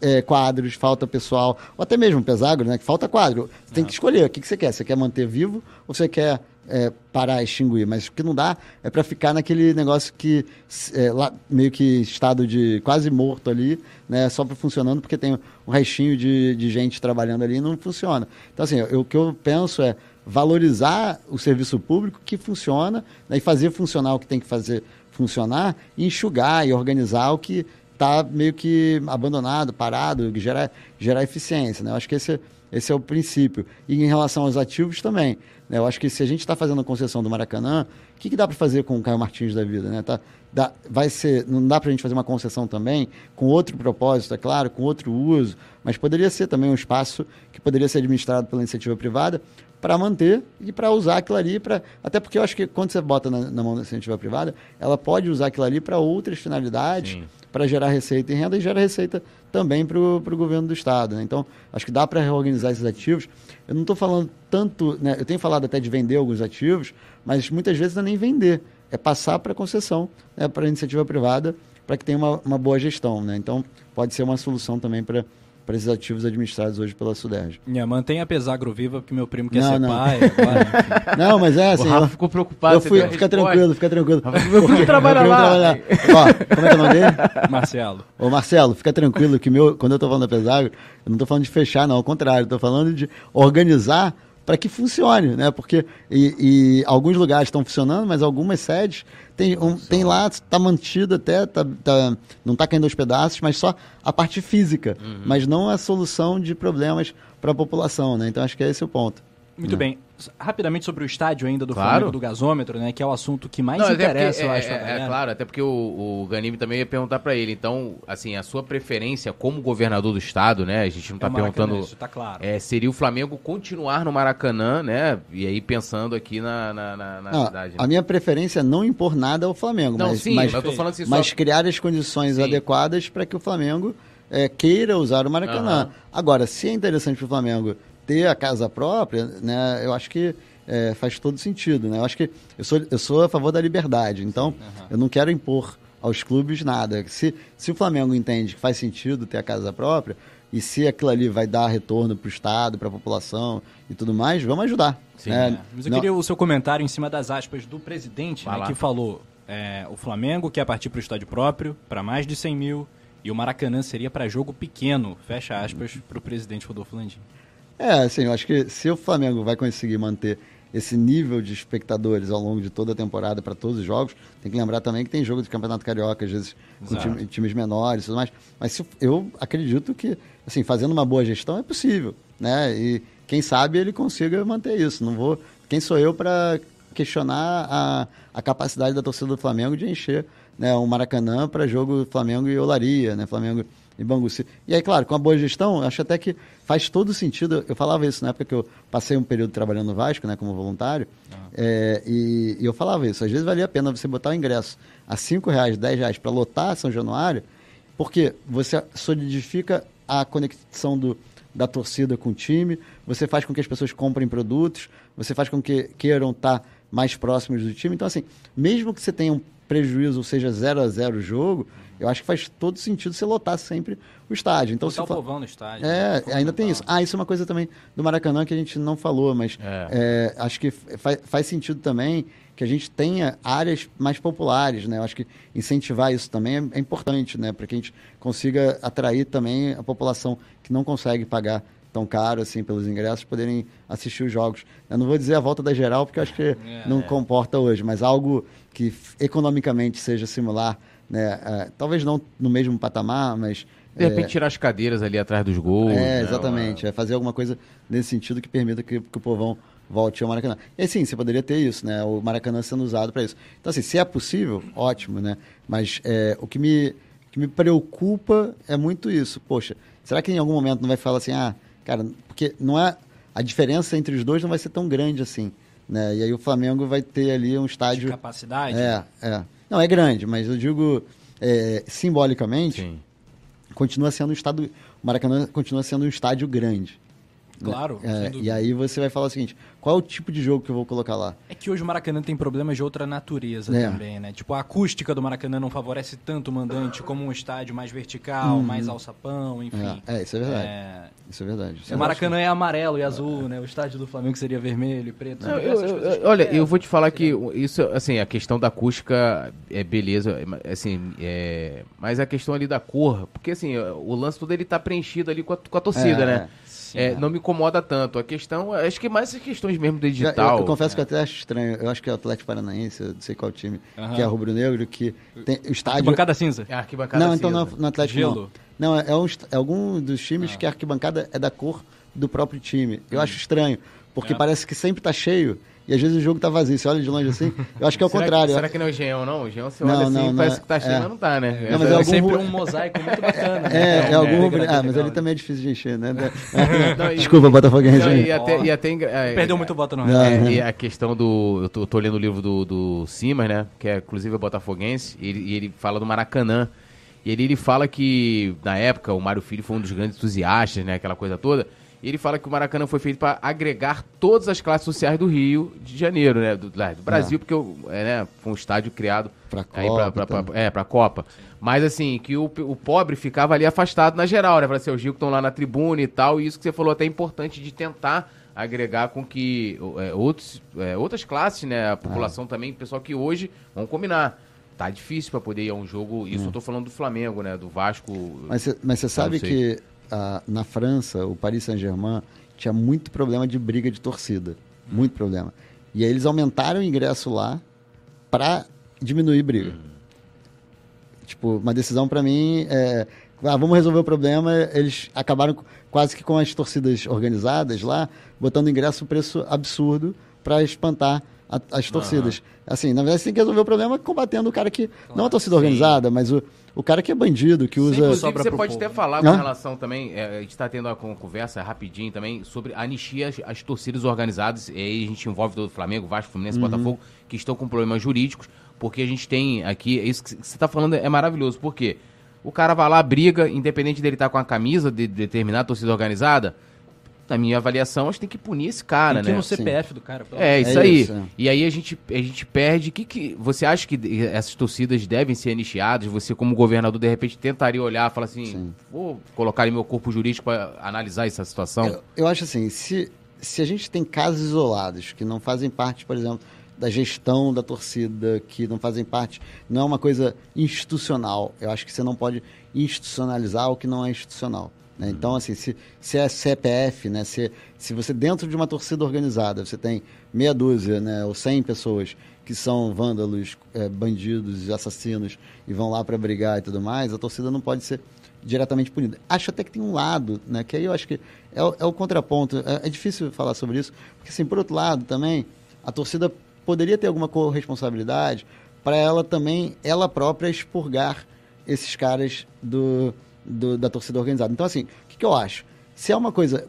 é, quadros, falta pessoal, ou até mesmo pesagro, né? Que falta quadro. Você tem que escolher o que, que você quer. Você quer manter vivo ou você quer é, parar, extinguir, mas o que não dá é para ficar naquele negócio que é, lá, meio que estado de quase morto ali, né, só para funcionando porque tem um restinho de, de gente trabalhando ali e não funciona. Então, assim, eu, o que eu penso é valorizar o serviço público que funciona né, e fazer funcionar o que tem que fazer funcionar e enxugar e organizar o que está meio que abandonado, parado, gerar, gerar eficiência. Né? Eu acho que esse, esse é o princípio. E em relação aos ativos também. Né? Eu acho que se a gente está fazendo a concessão do Maracanã, o que, que dá para fazer com o Caio Martins da vida? Né? Tá, dá, vai ser, não dá para a gente fazer uma concessão também com outro propósito, é claro, com outro uso, mas poderia ser também um espaço que poderia ser administrado pela iniciativa privada para manter e para usar aquilo ali, pra, até porque eu acho que quando você bota na, na mão da iniciativa privada, ela pode usar aquilo ali para outras finalidades, para gerar receita e renda e gera receita também para o governo do Estado. Né? Então, acho que dá para reorganizar esses ativos. Eu não estou falando tanto, né? eu tenho falado até de vender alguns ativos, mas muitas vezes não é nem vender, é passar para concessão, né? para a iniciativa privada, para que tenha uma, uma boa gestão. Né? Então, pode ser uma solução também para para esses ativos administrados hoje pela Suderj. Yeah, mantém a Pesagro viva, porque meu primo quer não, ser não. pai. Agora, [laughs] não, mas é assim. O Rafa ficou preocupado. Eu fui, fica tranquilo, fica tranquilo. Meu primo trabalha lá. Ó, como é que é o nome dele? [laughs] Marcelo. Ô, Marcelo, fica tranquilo que meu, quando eu estou falando da Pesagro, eu não estou falando de fechar, não, ao contrário, estou falando de organizar para que funcione, né? Porque e, e alguns lugares estão funcionando, mas algumas sedes tem, um, tem lá, está mantido até, tá, tá, não está caindo aos pedaços, mas só a parte física, uhum. mas não a solução de problemas para a população, né? Então acho que esse é o ponto. Muito né? bem. Rapidamente sobre o estádio ainda do claro. Flamengo, do gasômetro, né? Que é o assunto que mais Não, interessa, eu acho. É, é, claro, até porque o, o Ganime também ia perguntar para ele. Então, assim, a sua preferência como governador do estado, né? A gente não está é perguntando. Isso, tá claro. É, seria o Flamengo continuar no Maracanã, né? E aí pensando aqui na, na, na, na não, cidade. Né? A minha preferência é não impor nada ao Flamengo. Não, mas, sim, mas, eu tô falando assim, mas só... criar as condições sim. adequadas para que o Flamengo é, queira usar o Maracanã. Uhum. Agora, se é interessante para o Flamengo ter a casa própria, né? Eu acho que é, faz todo sentido, né? Eu acho que eu sou, eu sou a favor da liberdade, então uhum. eu não quero impor aos clubes nada. Se, se o Flamengo entende que faz sentido ter a casa própria e se aquilo ali vai dar retorno para o Estado, para a população e tudo mais, vamos ajudar. Sim, né? é. Mas eu não... queria o seu comentário em cima das aspas do presidente, né, que falou é, o Flamengo quer partir para o estádio próprio, para mais de 100 mil, e o Maracanã seria para jogo pequeno, fecha aspas, para o presidente Rodolfo Landim. É, assim, eu acho que se o Flamengo vai conseguir manter esse nível de espectadores ao longo de toda a temporada para todos os jogos, tem que lembrar também que tem jogo de Campeonato Carioca, às vezes com time, times menores e tudo mais. Mas se, eu acredito que, assim, fazendo uma boa gestão é possível, né? E quem sabe ele consiga manter isso. Não vou. Quem sou eu para questionar a, a capacidade da torcida do Flamengo de encher né, um Maracanã para jogo Flamengo e Olaria, né? Flamengo em Banguci. E aí, claro, com a boa gestão, acho até que faz todo sentido. Eu falava isso na época que eu passei um período trabalhando no Vasco, né, como voluntário, ah. é, e, e, eu falava isso. Às vezes valia a pena você botar o ingresso a cinco reais, dez reais para lotar São Januário, porque você solidifica a conexão do, da torcida com o time, você faz com que as pessoas comprem produtos, você faz com que queiram estar tá mais próximos do time. Então, assim, mesmo que você tenha um prejuízo, ou seja, 0 a 0 o jogo, eu acho que faz todo sentido você lotar sempre o estádio. Então, Botar se o povão no estádio. É, né? ainda tem isso. Ah, isso é uma coisa também do Maracanã que a gente não falou, mas é. É, acho que faz, faz sentido também que a gente tenha áreas mais populares, né? Eu acho que incentivar isso também é, é importante, né? Para que a gente consiga atrair também a população que não consegue pagar tão caro assim pelos ingressos poderem assistir os jogos. Eu não vou dizer a volta da geral porque acho que é, não comporta hoje, mas algo que economicamente seja similar né? É, talvez não no mesmo patamar, mas. De repente é, tirar as cadeiras ali atrás dos gols. É, né? exatamente. É fazer alguma coisa nesse sentido que permita que, que o povão volte ao Maracanã. E sim, você poderia ter isso, né? O Maracanã sendo usado para isso. Então, assim, se é possível, ótimo, né? Mas é, o que me, que me preocupa é muito isso. Poxa, será que em algum momento não vai falar assim, ah, cara, porque não é. A diferença entre os dois não vai ser tão grande assim. Né? E aí o Flamengo vai ter ali um estádio. De capacidade? É, é. Não, é grande, mas eu digo é, simbolicamente, Sim. continua sendo um estado. O Maracanã continua sendo um estádio grande. Claro. É, e aí você vai falar o seguinte: qual é o tipo de jogo que eu vou colocar lá? É que hoje o Maracanã tem problemas de outra natureza é. também, né? Tipo, a acústica do Maracanã não favorece tanto o mandante como um estádio mais vertical, hum. mais alçapão, enfim. É, é isso é verdade. É... Isso é verdade. o Maracanã é amarelo e azul, né? O estádio do Flamengo seria vermelho e preto. Não, eu, eu, olha, eu vou te falar que isso, assim, a questão da acústica é beleza, assim, é... mas a questão ali da cor, porque assim, o lance todo ele tá preenchido ali com a, com a torcida, é. né? é, não me incomoda tanto. A questão, acho que mais as questões mesmo do digital. Eu, eu confesso é. que eu até acho estranho. Eu acho que é o Atlético Paranaense, eu não sei qual time, que é rubro-negro, que tem o estádio. Arquibancada cinza. É arquibancada não, cinza. então não, no Atlético Gelo. não. Não, é, é, um, é algum dos times ah. que a arquibancada é da cor do próprio time. Eu hum. acho estranho, porque é. parece que sempre está cheio. E às vezes o jogo tá vazio, você olha de longe assim, eu acho que é o [laughs] será contrário. Que, será que não é o Geão, não? O Geão, você olha não, assim, não, parece que tá cheio, é. mas não tá, né? Não, mas é, é algum... sempre um mosaico muito bacana. [laughs] É, né? é, algum... É, ah, mas ele também é difícil de encher, né? [laughs] não, e, Desculpa, Botafoguense. Não, e até, e até é, Perdeu muito voto, não. não é, e a questão do... Eu tô, eu tô, lendo o livro do, do Simas, né? Que é, inclusive, é botafoguense, e ele, e ele fala do Maracanã. E ele, ele fala que, na época, o Mário Filho foi um dos grandes entusiastas, né? Aquela coisa toda ele fala que o Maracanã foi feito para agregar todas as classes sociais do Rio de Janeiro, né? Do, do Brasil, é. porque é, né, foi um estádio criado para Copa. Pra, pra, pra, é, para Copa. Mas assim, que o, o pobre ficava ali afastado na geral, né? Para ser os ricos estão lá na tribuna e tal. E isso que você falou até é importante de tentar agregar com que é, outros, é, outras classes, né? A população é. também, pessoal que hoje, vão combinar. Tá difícil para poder ir a um jogo. Isso hum. eu tô falando do Flamengo, né? Do Vasco. Mas você sabe que a, na França, o Paris Saint-Germain tinha muito problema de briga de torcida. Muito problema. E aí eles aumentaram o ingresso lá para diminuir briga. Tipo, uma decisão para mim é. Ah, vamos resolver o problema. Eles acabaram quase que com as torcidas organizadas lá, botando ingresso preço absurdo para espantar a, as torcidas. Uhum. Assim, na verdade, você tem que resolver o problema combatendo o cara que. Claro, não a torcida sim. organizada, mas o, o cara que é bandido, que usa. Sim, você pode até falar com relação também. É, a gente está tendo uma conversa rapidinho também sobre anistia as, as torcidas organizadas. E aí a gente envolve todo o Flamengo, Vasco, Fluminense, uhum. Botafogo, que estão com problemas jurídicos, porque a gente tem aqui. Isso que você está falando é maravilhoso. Por quê? O cara vai lá, briga, independente dele estar tá com a camisa de determinada torcida organizada na minha avaliação, a gente tem que punir esse cara, tem que né? no CPF Sim. do cara. É, isso é aí. Isso, é. E aí a gente, a gente perde. Que, que Você acha que essas torcidas devem ser anistiadas? Você, como governador, de repente tentaria olhar e falar assim: Sim. vou colocar em meu corpo jurídico para analisar essa situação? Eu, eu, acho assim: se, se a gente tem casos isolados que não fazem parte, por exemplo, da gestão da torcida, que não fazem parte, não é uma coisa institucional. Eu acho que você não pode institucionalizar o que não é institucional. Né? Então, assim, se, se é CPF, né? se, se você dentro de uma torcida organizada, você tem meia dúzia né? ou cem pessoas que são vândalos, é, bandidos, assassinos e vão lá para brigar e tudo mais, a torcida não pode ser diretamente punida. Acho até que tem um lado, né? que aí eu acho que é, o, é o contraponto. É, é, difícil falar sobre isso, porque, assim, por outro lado, também, a torcida poderia ter alguma corresponsabilidade para ela também, ela própria, expurgar esses caras do, do, da torcida organizada. Então, assim, o que, que eu acho? Se é uma coisa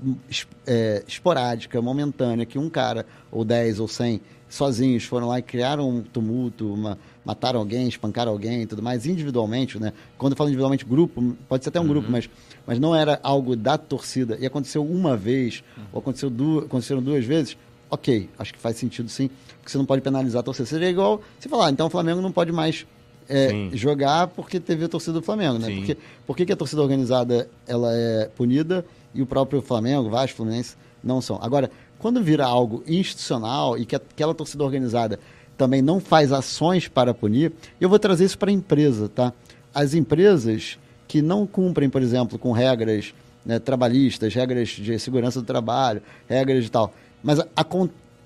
é, esporádica, momentânea, que um cara, ou 10 ou 100, sozinhos foram lá e criaram um tumulto, uma, mataram alguém, espancaram alguém e tudo mais, individualmente, né? Quando eu falo individualmente, grupo, pode ser até um uhum. grupo, mas, mas não era algo da torcida, e aconteceu uma vez, uhum. ou aconteceu duas, aconteceram duas vezes, ok, acho que faz sentido sim, porque você não pode penalizar a torcida. Seria igual você falar, ah, então o Flamengo não pode mais é, jogar porque teve a torcida do Flamengo, né? Porque, por que a torcida organizada ela é punida e o próprio Flamengo, Vasco, Fluminense não são? Agora, quando vira algo institucional e que aquela torcida organizada também não faz ações para punir, eu vou trazer isso para a empresa, tá? As empresas que não cumprem, por exemplo, com regras né, trabalhistas, regras de segurança do trabalho, regras de tal, mas a,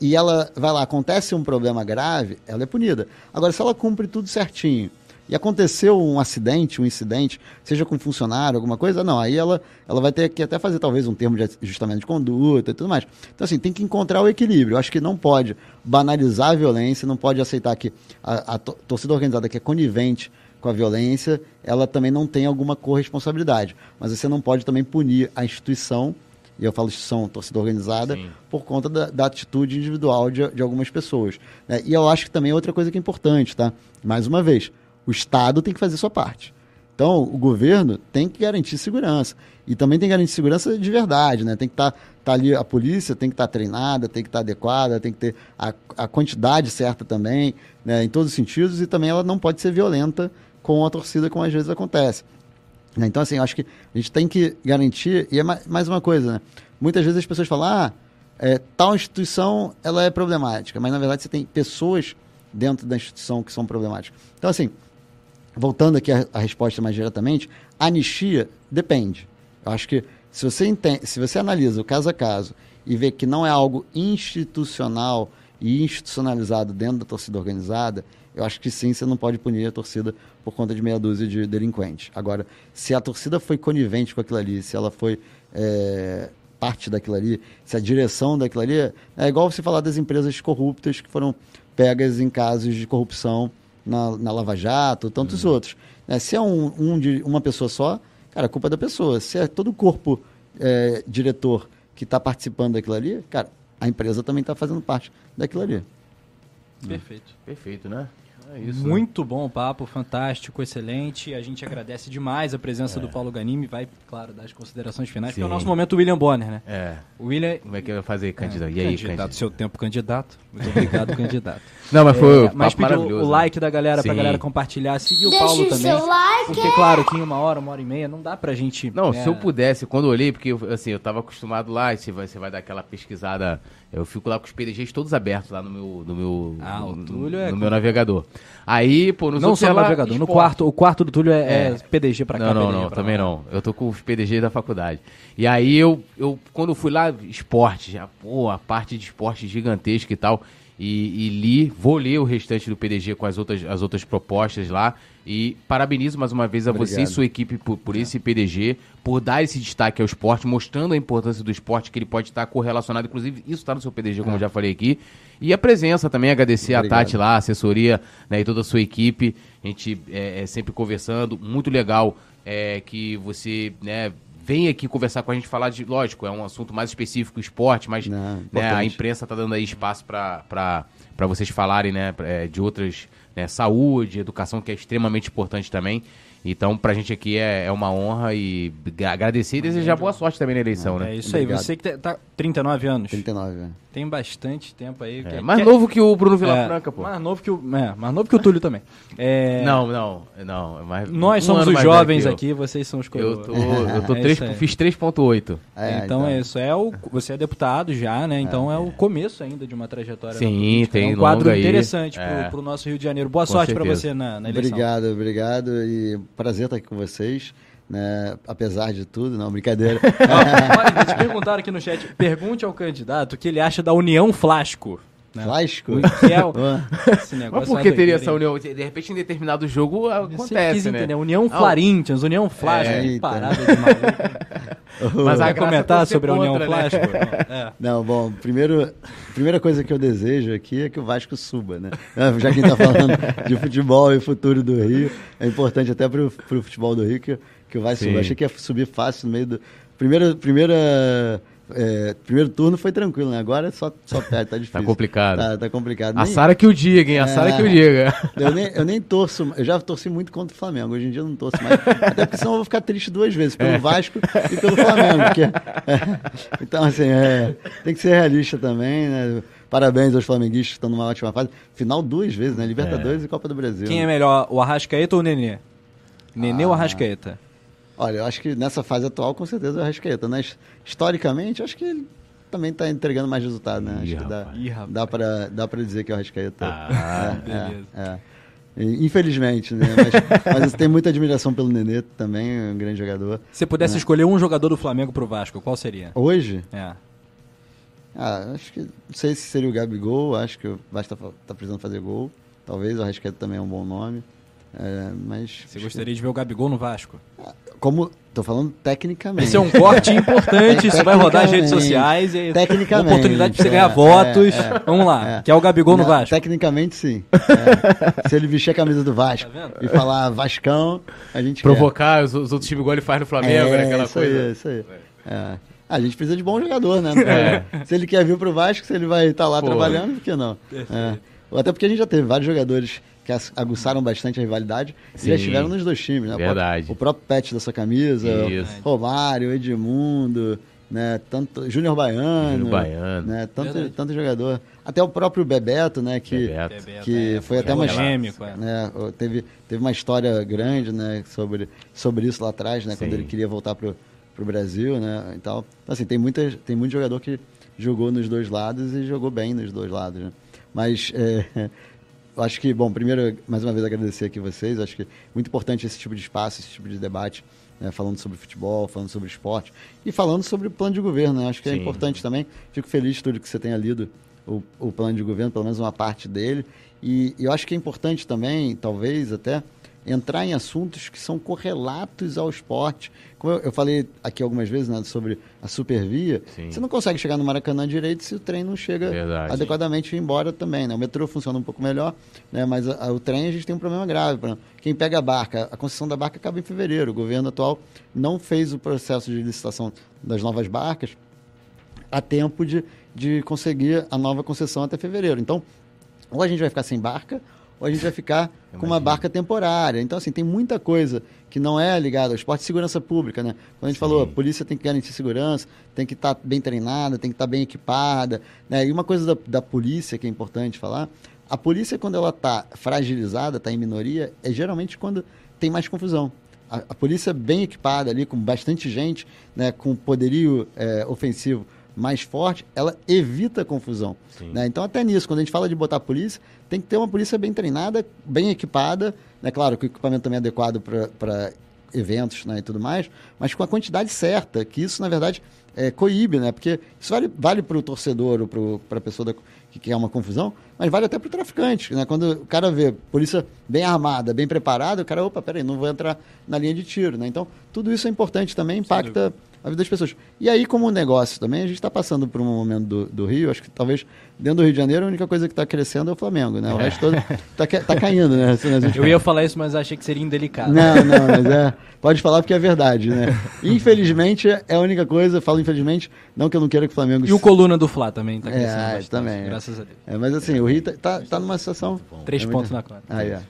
e ela vai lá, acontece um problema grave, ela é punida. Agora, se ela cumpre tudo certinho e aconteceu um acidente, um incidente, seja com um funcionário, alguma coisa, não, aí ela, ela vai ter que até fazer talvez um termo de ajustamento de conduta e tudo mais. Então, assim, tem que encontrar o equilíbrio. Eu acho que não pode banalizar a violência, não pode aceitar que a, a torcida organizada que é conivente com a violência, ela também não tem alguma corresponsabilidade. Mas você não pode também punir a instituição e eu falo instituição, torcida organizada, Sim. por conta da, da, atitude individual de, de algumas pessoas. Né? E eu acho que também é outra coisa que é importante, tá? Mais uma vez, o Estado tem que fazer sua parte. Então, o governo tem que garantir segurança. E também tem que garantir segurança de verdade, né? Tem que estar tá, tá ali, a polícia tem que estar tá treinada, tem que estar tá adequada, tem que ter a, a quantidade certa também, né? em todos os sentidos, e também ela não pode ser violenta com a torcida, como às vezes acontece. Né? Então, assim, eu acho que a gente tem que garantir, e é mais uma coisa, né? Muitas vezes as pessoas falam, ah, é, tal instituição ela é problemática, mas na verdade você tem pessoas dentro da instituição que são problemáticas. Então, assim, voltando aqui à, resposta mais diretamente, anistia depende. Eu acho que se você, entende, se você analisa o caso a caso e vê que não é algo institucional e institucionalizado dentro da torcida organizada, eu acho que sim, você não pode punir a torcida por conta de meia dúzia de delinquentes. Agora, se a torcida foi conivente com aquilo ali, se ela foi é, parte daquilo ali, se a direção daquilo ali, é igual você falar das empresas corruptas que foram pegas em casos de corrupção na, na Lava Jato, tantos uhum. outros. É, se é um, um de uma pessoa só, cara, a culpa é da pessoa. Se é todo o corpo é, diretor que está participando daquilo ali, cara, a empresa também está fazendo parte daquilo ali. Perfeito. Perfeito, né? É isso, né? Muito né? bom o papo, fantástico, excelente. A gente agradece demais a presença é. do Paulo Ganimi. Vai, claro, dar as considerações finais, Sim. que é o nosso momento William Bonner, né? É. O William... Como é que vai fazer, candidato? É, e aí, candidato? candidato? Seu tempo, candidato. Muito obrigado, [laughs] candidato. Não, mas foi é, mas pediu o né? like da galera, Sim. pra galera compartilhar. Seguir o Paulo também. Seu like. Porque, claro, que em uma hora, uma hora e meia, não dá pra gente... Não, se eu pudesse, quando eu olhei, porque, assim, eu tava acostumado lá, você vai, você vai dar aquela pesquisada... Eu fico lá com os PDGs todos abertos lá no meu, no meu, ah, no, o Túlio no, é no meu navegador. Aí, pô, no Não só no navegador, no quarto, o quarto do Túlio é, é. é PDG pra cá. Não, não, não, também lá. não. Eu tô com os PDGs da faculdade. E aí eu, eu quando fui lá, esporte, já, pô, a parte de esporte gigantesca e tal e, e, li, vou ler o restante do PDG com as outras, as outras propostas lá. E parabenizo mais uma vez a Obrigado. você e sua equipe por, por esse PDG, por dar esse destaque ao esporte, mostrando a importância do esporte, que ele pode estar correlacionado. Inclusive, isso está no seu PDG, como é. eu já falei aqui. E a presença também, agradecer Obrigado. a Tati lá, a assessoria né, e toda a sua equipe. A gente é, é sempre conversando. Muito legal é, que você né, vem aqui conversar com a gente, falar de, lógico, é um assunto mais específico, esporte, mas Não, né, a imprensa está dando aí espaço para vocês falarem né, é, de outras, né, saúde, educação, que é extremamente importante também. Então, pra gente aqui é, é uma honra e agradecer e desejar boa sorte também na eleição, né? É isso Obrigado. aí, você que tá 39 anos. 39, é. Tem bastante tempo aí. É, mais novo que o Bruno Vilafranca, é, pô. Mais novo que o, é, mais novo que o Túlio também. É... Não, não, não. É mais, Nós somos os jovens aqui, vocês são os coroas. Eu tô, eu tô [laughs] é três, fiz 3.8. É, então, então, é isso. É o, você é deputado já, né? Então é, o começo ainda de uma trajetória. Sim, tem É um quadro interessante pro, pro nosso Rio de Janeiro. Boa Com sorte para você na, na eleição. Obrigado, obrigado. E prazer estar aqui com vocês né? Apesar de tudo, não, brincadeira. [laughs] olha, te perguntaram aqui no chat, pergunte ao candidato o que ele acha da União Flasco. Né? Flasco? Que [laughs] é o, esse negócio Mas por que teria essa união? De repente, em determinado jogo acontece, quis né? Entender. União Florinthians, União Flasco, é, parada de maluco. [laughs] [laughs] Mas vai comentar sobre a União né? [laughs] Não, é. não, bom, primeiro, primeira coisa que eu desejo aqui é que o Vasco suba, né? Já que a gente está falando [laughs] de futebol e futuro do Rio, é importante até para o futebol do Rio que que o Vasco achei que ia subir fácil no meio do. Primeira, primeira é, primeiro turno foi tranquilo, né? Agora é só, só perde, [laughs] tá difícil. tá complicado. Tá, tá complicado. A Sara que o diga, hein? A é, Sara que o diga. Eu nem, eu nem torço, eu já torci muito contra o Flamengo. Hoje em dia eu não torço mais. Até porque senão eu vou ficar triste duas vezes, pelo é. Vasco e pelo Flamengo. Porque, é, então, assim, é, tem que ser realista também, né? Parabéns aos flamenguistas que estão numa ótima fase. Final duas vezes, né? Libertadores é. e Copa do Brasil. Quem né? é melhor, o Arrascaeta ou o Nenê? Nenê ah. ou Arrascaeta? Olha, eu acho que nessa fase atual, com certeza, o Arrascaeta. Né? Historicamente, acho que ele também está entregando mais resultado, né? Ih, acho que dá, Ih, dá para dá pra dizer que é o Arrascaeta. Ah, é, beleza. É, é. Infelizmente, né? Mas, [laughs] mas tem muita admiração pelo Nenê também, um grande jogador. Se pudesse né? escolher um jogador do Flamengo pro Vasco, qual seria? Hoje? É. Ah, acho que. Não sei se seria o Gabigol, acho que o Vasco tá, tá precisando fazer gol. Talvez o Arrascaeta também é um bom nome. É, mas. Você gostaria de ver o Gabigol no Vasco? Como. Tô falando tecnicamente. Esse é um corte importante, [laughs] isso vai rodar as redes sociais e tecnicamente, oportunidade para você ganhar é, votos. É, é, Vamos lá, é. que é o Gabigol no Vasco. Tecnicamente, sim. É. [laughs] Se ele vestir a camisa do Vasco tá e falar Vascão, a gente Provocar os, os, outros times igual ele faz no Flamengo, né, aquela isso coisa. Aí, isso aí. A gente precisa de bom jogador, né? Se ele quer vir pro Vasco, se ele vai estar tá lá Pô, trabalhando, por que não? Até porque a gente já teve vários jogadores que aguçaram bastante a rivalidade Sim, e já estiveram nos dois times, né? Verdade. O próprio Pet da sua camisa, Isso. Romário, Edmundo, né? Tanto Júnior Baiano, Júnior Baiano. Né? Tanto, tanto jogador. Até o próprio Bebeto, né? Que, Bebeto. que é, foi até uma é. né? teve, teve uma história grande, né? Sobre, sobre isso lá atrás, né? Sim. Quando ele queria voltar pro, pro Brasil, né? E tal. Então, assim, tem, muita, tem muito jogador que jogou nos dois lados e jogou bem nos dois lados, né? Mas é, acho que, bom, primeiro, mais uma vez agradecer aqui vocês. Acho que é muito importante esse tipo de espaço, esse tipo de debate, né, falando sobre futebol, falando sobre esporte e falando sobre o plano de governo. Né? Acho que é Sim. é importante também. Fico feliz de tudo que você tenha lido o, o plano de governo, pelo menos uma parte dele. E, e eu acho que é importante também, talvez até, entrar em assuntos que são correlatos ao esporte. Como eu, eu falei aqui algumas vezes né, sobre a supervia, Sim. você não consegue chegar no Maracanã direito se o trem não chega Verdade. adequadamente embora também. Né? O metrô funciona um pouco melhor, né? mas a, a, o trem a gente tem um problema grave. Quem pega a barca, a concessão da barca acaba em fevereiro. O governo atual não fez o processo de licitação das novas barcas a tempo de, de conseguir a nova concessão até fevereiro. Então, ou a gente vai ficar sem barca, ou a gente vai ficar com uma barca temporária. Então, assim, tem muita coisa que não é ligada ao esporte de segurança pública, né? Quando a gente Sim. falou, a polícia tem que garantir segurança, tem que estar tá bem treinada, tem que estar tá bem equipada, né? E uma coisa da, da polícia que é importante falar, a polícia, quando ela está fragilizada, está em minoria, é geralmente quando tem mais confusão. A, a, polícia bem equipada ali, com bastante gente, né, com poderio é, ofensivo mais forte, ela evita confusão. Né? Então, até nisso, quando a gente fala de botar polícia, tem que ter uma polícia bem treinada, bem equipada, né? claro que o equipamento também é adequado para eventos né, e tudo mais, mas com a quantidade certa, que isso, na verdade, é, coíbe, né? Porque isso vale, vale para o torcedor ou para a pessoa da, que quer uma confusão, mas vale até para o traficante, né? Quando o cara vê polícia bem armada, bem preparada, o cara, opa, peraí, não vou entrar na linha de tiro, né? Então, tudo isso é importante também, impacta a vida das pessoas. E aí, como negócio também, a gente está passando por um momento do, do, Rio, acho que talvez dentro do Rio de Janeiro a única coisa que está crescendo é o Flamengo, né? O é. resto todo está tá caindo, né? Eu ia falar isso, mas achei que seria indelicado. Não, não, mas é. Pode falar porque é verdade, né? Infelizmente é a única coisa, falo infelizmente, não que eu não queira que o Flamengo. E o coluna do Fla também está crescendo. É, bastante, também. Graças a Deus. É, mas assim, o Rio está tá, tá numa situação. Três é pontos na conta. Ah, é.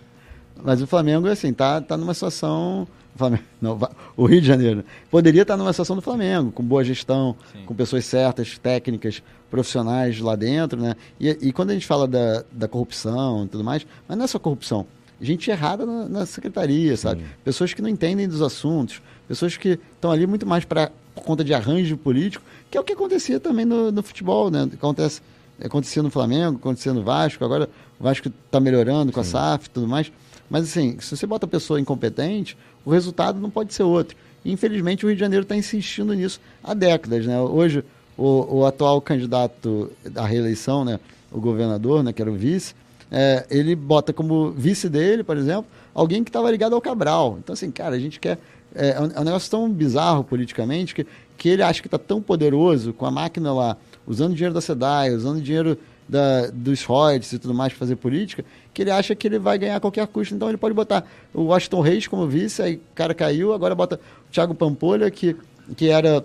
Mas o Flamengo, assim, tá, tá numa situação Flamengo, não, o Rio de Janeiro poderia estar numa situação do Flamengo, com boa gestão, Sim. com pessoas certas, técnicas, profissionais lá dentro, né? E, e, quando a gente fala da, da corrupção e tudo mais, mas não é só corrupção, gente errada na, na secretaria, Sim. sabe? Pessoas que não entendem dos assuntos, pessoas que estão ali muito mais para por conta de arranjo político, que é o que acontecia também no, no futebol, né? Acontece, acontecia no Flamengo, acontecia no Vasco, agora o Vasco está melhorando com Sim. a SAF e tudo mais. Mas assim, se você bota a pessoa incompetente, o resultado não pode ser outro. Infelizmente, o Rio de Janeiro está insistindo nisso há décadas. Né? Hoje, o, o, atual candidato à reeleição, né, o governador, né, que era o vice, é, ele bota como vice dele, por exemplo, alguém que estava ligado ao Cabral. Então, assim, cara, a gente quer. É, é, um, é um negócio tão bizarro politicamente que, que ele acha que está tão poderoso com a máquina lá, usando dinheiro da SEDAI, usando dinheiro da, dos royalties e tudo mais para fazer política, que ele acha que ele vai ganhar a qualquer custo. Então ele pode botar o Washington Reis como vice, aí o cara caiu, agora bota o Thiago Pampolha, que, que era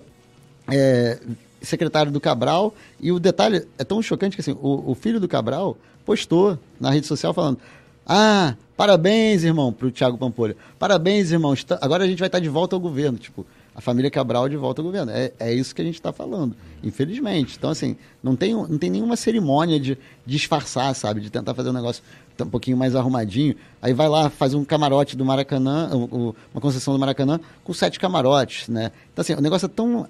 é, secretário do Cabral. E o detalhe é tão chocante que assim, o, o filho do Cabral postou na rede social falando: Ah, parabéns, irmão, para o Thiago Pampolha. Parabéns, irmão. Agora a gente vai estar de volta ao governo. Tipo, a família Cabral de volta ao governo. É, é isso que a gente está falando, infelizmente. Então, assim, não tem, não tem nenhuma cerimônia de disfarçar, sabe? De tentar fazer um negócio um pouquinho mais arrumadinho. Aí vai lá, faz um camarote do Maracanã, uma concessão do Maracanã, com sete camarotes, né? Então, assim, o negócio é tão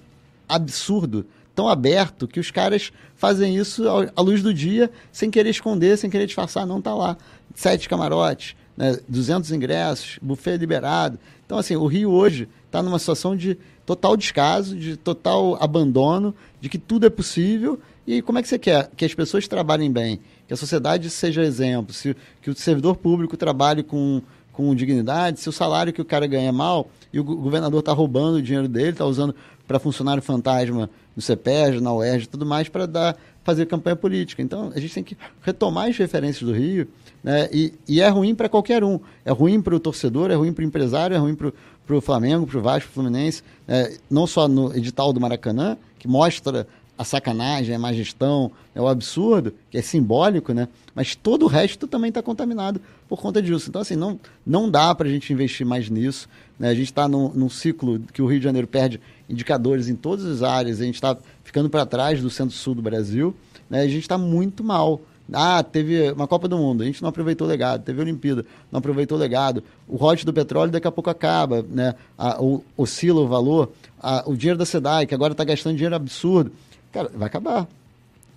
absurdo, tão aberto, que os caras fazem isso à luz do dia, sem querer esconder, sem querer disfarçar. Não tá lá. Sete camarotes, né? 200 ingressos, buffet liberado. Então, assim, o Rio hoje está numa situação de total descaso, de total abandono, de que tudo é possível. E como é que você quer? Que as pessoas trabalhem bem, que a sociedade seja exemplo, se, que o servidor público trabalhe com, com dignidade, se o salário que o cara ganha é mal e o governador está roubando o dinheiro dele, está usando para funcionário fantasma no CEPES, na UERJ e tudo mais, para fazer campanha política. Então, a gente tem que retomar as referências do Rio, né? e, e é ruim para qualquer um. É ruim para o torcedor, é ruim para o empresário, é ruim para o Flamengo, para o Vasco, para o Fluminense, é, não só no edital do Maracanã, que mostra a sacanagem, a má gestão, é o absurdo, que é simbólico, né? Mas todo o resto também está contaminado por conta disso. Então, assim, não, não dá para a gente investir mais nisso. Né? A gente está num, num, ciclo que o Rio de Janeiro perde indicadores em todas as áreas, a gente está ficando para trás do centro-sul do Brasil, né? a gente está muito mal. Ah, teve uma Copa do Mundo, a gente não aproveitou o legado, teve a Olimpíada, não aproveitou o legado. O rote do petróleo daqui a pouco acaba, né? A, o, oscila o valor. A, o dinheiro da SEDAI, que agora está gastando dinheiro absurdo. Cara, vai acabar.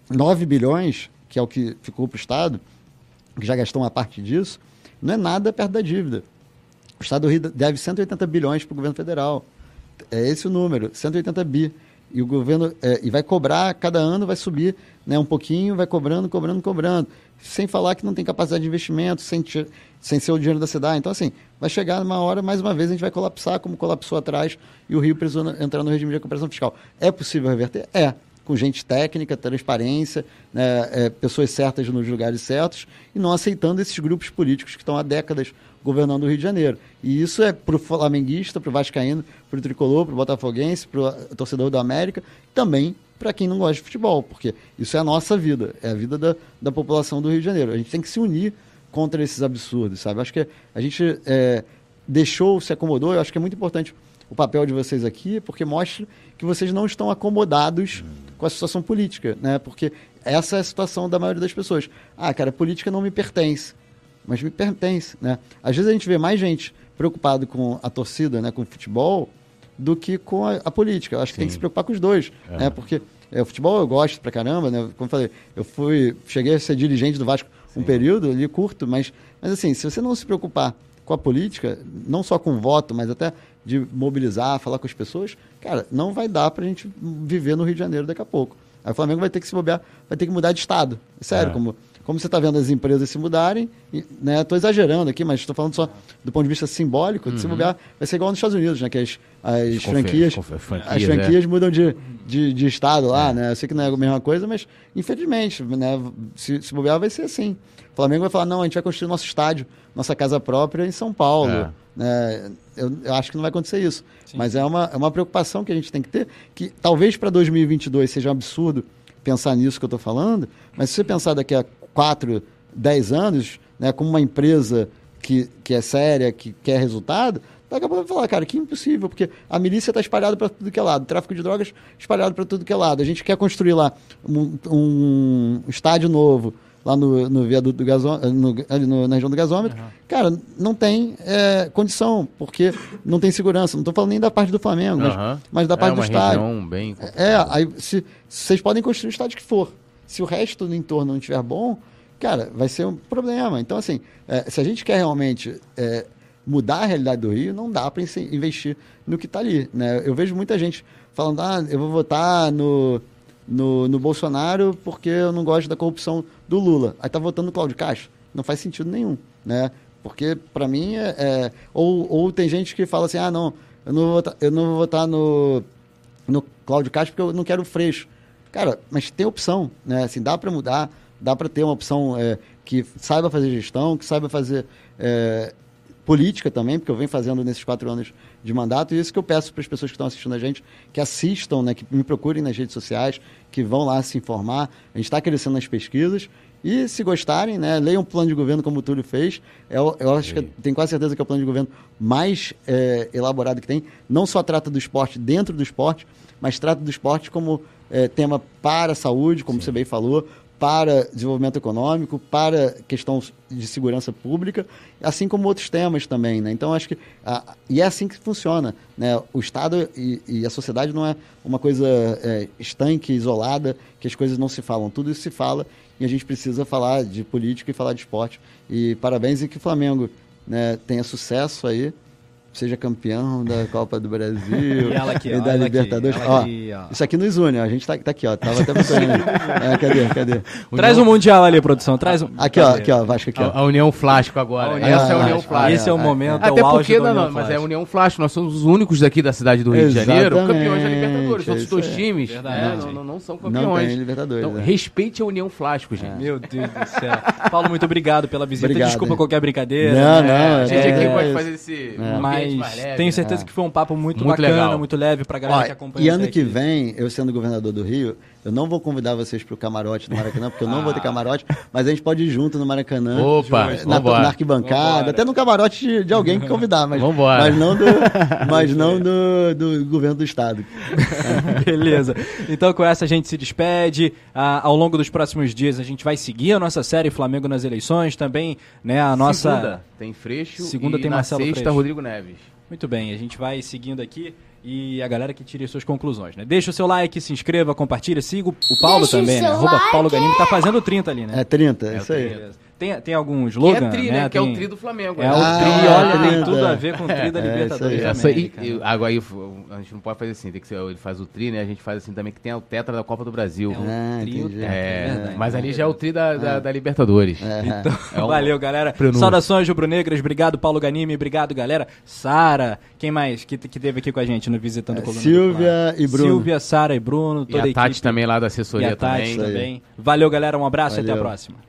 9 bilhões, que é o que ficou para o Estado, que já gastou uma parte disso, não é nada perto da dívida. O Estado do Rio deve 180 bilhões para o governo federal. É esse o número, 180 bi. E o governo é, e vai cobrar, cada ano vai subir né, um pouquinho, vai cobrando, cobrando, cobrando. Sem falar que não tem capacidade de investimento, sem, sem ser o dinheiro da cidade. Então, assim, vai chegar uma hora, mais uma vez, a gente vai colapsar, como colapsou atrás, e o Rio precisou entrar no regime de recuperação fiscal. É possível reverter? É com gente técnica, transparência, né, é, pessoas certas nos lugares certos e não aceitando esses grupos políticos que estão há décadas governando o Rio de Janeiro. E isso é para o flamenguista, para o vascaíno, para o tricolor, para o botafoguense, para o torcedor da América, também para quem não gosta de futebol, porque isso é a nossa vida, é a vida da, da população do Rio de Janeiro. A gente tem que se unir contra esses absurdos, sabe? Acho que a gente é, deixou, se acomodou, eu acho que é muito importante o papel de vocês aqui, porque mostra que vocês não estão acomodados com a situação política, né? Porque essa é a situação da maioria das pessoas. Ah, cara, política não me pertence, mas me pertence, né? Às vezes a gente vê mais gente preocupado com a torcida, né, com o futebol, do que com a, a política. Eu acho Sim. que tem que se preocupar com os dois, é. né? Porque é, o futebol eu gosto pra caramba, né? Como eu falei, eu fui, cheguei a ser dirigente do Vasco Sim. um período ali curto, mas, mas assim, se você não se preocupar com a política, não só com voto, mas até de mobilizar, falar com as pessoas, cara, não vai dar para a gente viver no Rio de Janeiro daqui a pouco. Aí o Flamengo vai ter que se bobear, vai ter que mudar de estado. Sério, é. como, como você está vendo as empresas se mudarem, né? Estou exagerando aqui, mas estou falando só do ponto de vista simbólico, uhum. de se uhum. bobear, vai ser igual nos Estados Unidos, né? Que as, as franquias, as franquias é. mudam de, de, de estado lá, é. né? Eu sei que não é a mesma coisa, mas infelizmente, né? Se, se bobear vai ser assim. O Flamengo vai falar, não, a gente vai construir nosso estádio, nossa casa própria em São Paulo. É. Né? Eu, eu, acho que não vai acontecer isso. Sim. Mas é uma, é uma preocupação que a gente tem que ter, que talvez para 2022 seja um absurdo pensar nisso que eu estou falando, mas se você pensar daqui a 4, 10 anos, né, como uma empresa que, que é séria, que quer resultado, daqui a pouco vai falar, cara, que impossível, porque a milícia está espalhada para tudo que é lado, o tráfico de drogas espalhado para tudo que é lado. A gente quer construir lá um, um estádio novo, lá no, no viaduto do gasômetro, no, na região do gasômetro, uhum. cara, não tem é, condição, porque não tem segurança. Não estou falando nem da parte do Flamengo, uhum. mas, mas, da parte é do estádio. Bem é, aí se, vocês podem construir o estádio que for. Se o resto do entorno não estiver bom, cara, vai ser um problema. Então, assim, é, se a gente quer realmente é, mudar a realidade do Rio, não dá para investir no que está ali. Né? Eu vejo muita gente falando, ah, eu vou votar no no, no Bolsonaro porque eu não gosto da corrupção do Lula. Aí tá votando no Cláudio Castro. Não faz sentido nenhum, né? Porque, para mim, é, é, ou, ou tem gente que fala assim, ah, não, eu não vou votar, eu não vou votar no, no Cláudio Castro porque eu não quero freixo. Cara, mas tem opção, né? Assim, dá para mudar. dá para ter uma opção é, que saiba fazer gestão, que saiba fazer é, política também, porque eu venho fazendo nesses quatro anos de mandato, e isso que eu peço para as pessoas que estão assistindo a gente, que assistam, né, que me procurem nas redes sociais, que vão lá se informar. A gente está crescendo nas pesquisas. E se gostarem, né, leiam o plano de governo como o Túlio fez. Eu, eu acho que tenho quase certeza que é o plano de governo mais é, elaborado que tem. Não só trata do esporte dentro do esporte, mas trata do esporte como é, tema para a saúde, como Sim. você bem falou, para desenvolvimento econômico, para questão de segurança pública, assim como outros temas também, né? Então acho que a, e é assim que funciona, né? O Estado e, e a sociedade não é uma coisa é, estanque, isolada, que as coisas não se falam, tudo isso se fala e a gente precisa falar de política e falar de esporte. E parabéns e que o Flamengo né, tenha sucesso aí seja campeão da Copa do Brasil [laughs] e, aqui, e da Libertadores. Aqui, ó, aqui, ó. Isso aqui nos une, ó. a gente tá, tá aqui, ó. Tava até botando. [laughs] é, cadê? Cadê? [laughs] Traz o um Mundial ali, produção. Traz um... Aqui, ó, aqui, ó, Vasco aqui. Ó. A, a União Flasco agora. União, Essa é a União Flasco. Esse é o momento, Até é o porque, não, não, mas é a União Flasco. Nós somos os únicos daqui da cidade do Rio Exatamente, de Janeiro campeões da Libertadores. Os outros dois é. times né, não, não, não, são campeões. Não tem Libertadores. Então, é. respeite a União Flasco, gente. Meu Deus do céu. Paulo, muito obrigado pela visita. Desculpa qualquer brincadeira. Não, não. A gente aqui pode fazer esse. Mas tenho certeza que foi um papo muito, muito bacana, legal. muito leve pra galera Ó, que acompanha. E ano que vem, eu sendo governador do Rio, eu não vou convidar vocês pro camarote do Maracanã, porque eu não ah. vou ter [laughs] ah. camarote, mas a gente pode ir junto no Maracanã. Opa, na, na arquibancada, vambora. até no camarote de, de, alguém que convidar, mas, mas não, do, [laughs] mas não do, do governo do estado. [laughs] Beleza. Então com essa a gente se despede. Ah, ao longo dos próximos dias a gente vai seguir a nossa série Flamengo nas eleições, também, né, a nossa... Segunda tem Freixo Segunda e tem Marcelo sexta Freixo. Rodrigo Neves. Muito bem, a gente vai seguindo aqui e a galera que tire suas conclusões, né? Deixa o seu like, se inscreva, compartilha, siga o Paulo Deixa também, né? Arroba like. Paulo Ganime tá fazendo 30 ali, né? É 30, é isso aí. Tem, tem algum slogan? Que é tri, né? né? Que é o tri do Flamengo. É né? o ah, tri, olha, tem tudo a ver com o tri da é, Libertadores. É, isso aí. E, agora aí, a gente não pode fazer assim, tem que ser, ele faz o tri, né? A gente faz assim também, que tem o tetra da Copa do Brasil. É o ah, tri, o tetra, é, mas ali já é o tri da, da, da Libertadores. Então, [laughs] é um valeu, galera. Prenúncio. Saudações rubro-negras, obrigado Paulo Ganime, obrigado, galera. Sara, quem mais que, que teve aqui com a gente no Visitando é, Coluna Silvia e Bruno. Silvia, Sara e Bruno, toda e a, a Tati também lá da assessoria e a Tati também. também. Valeu, galera, um abraço e até a próxima.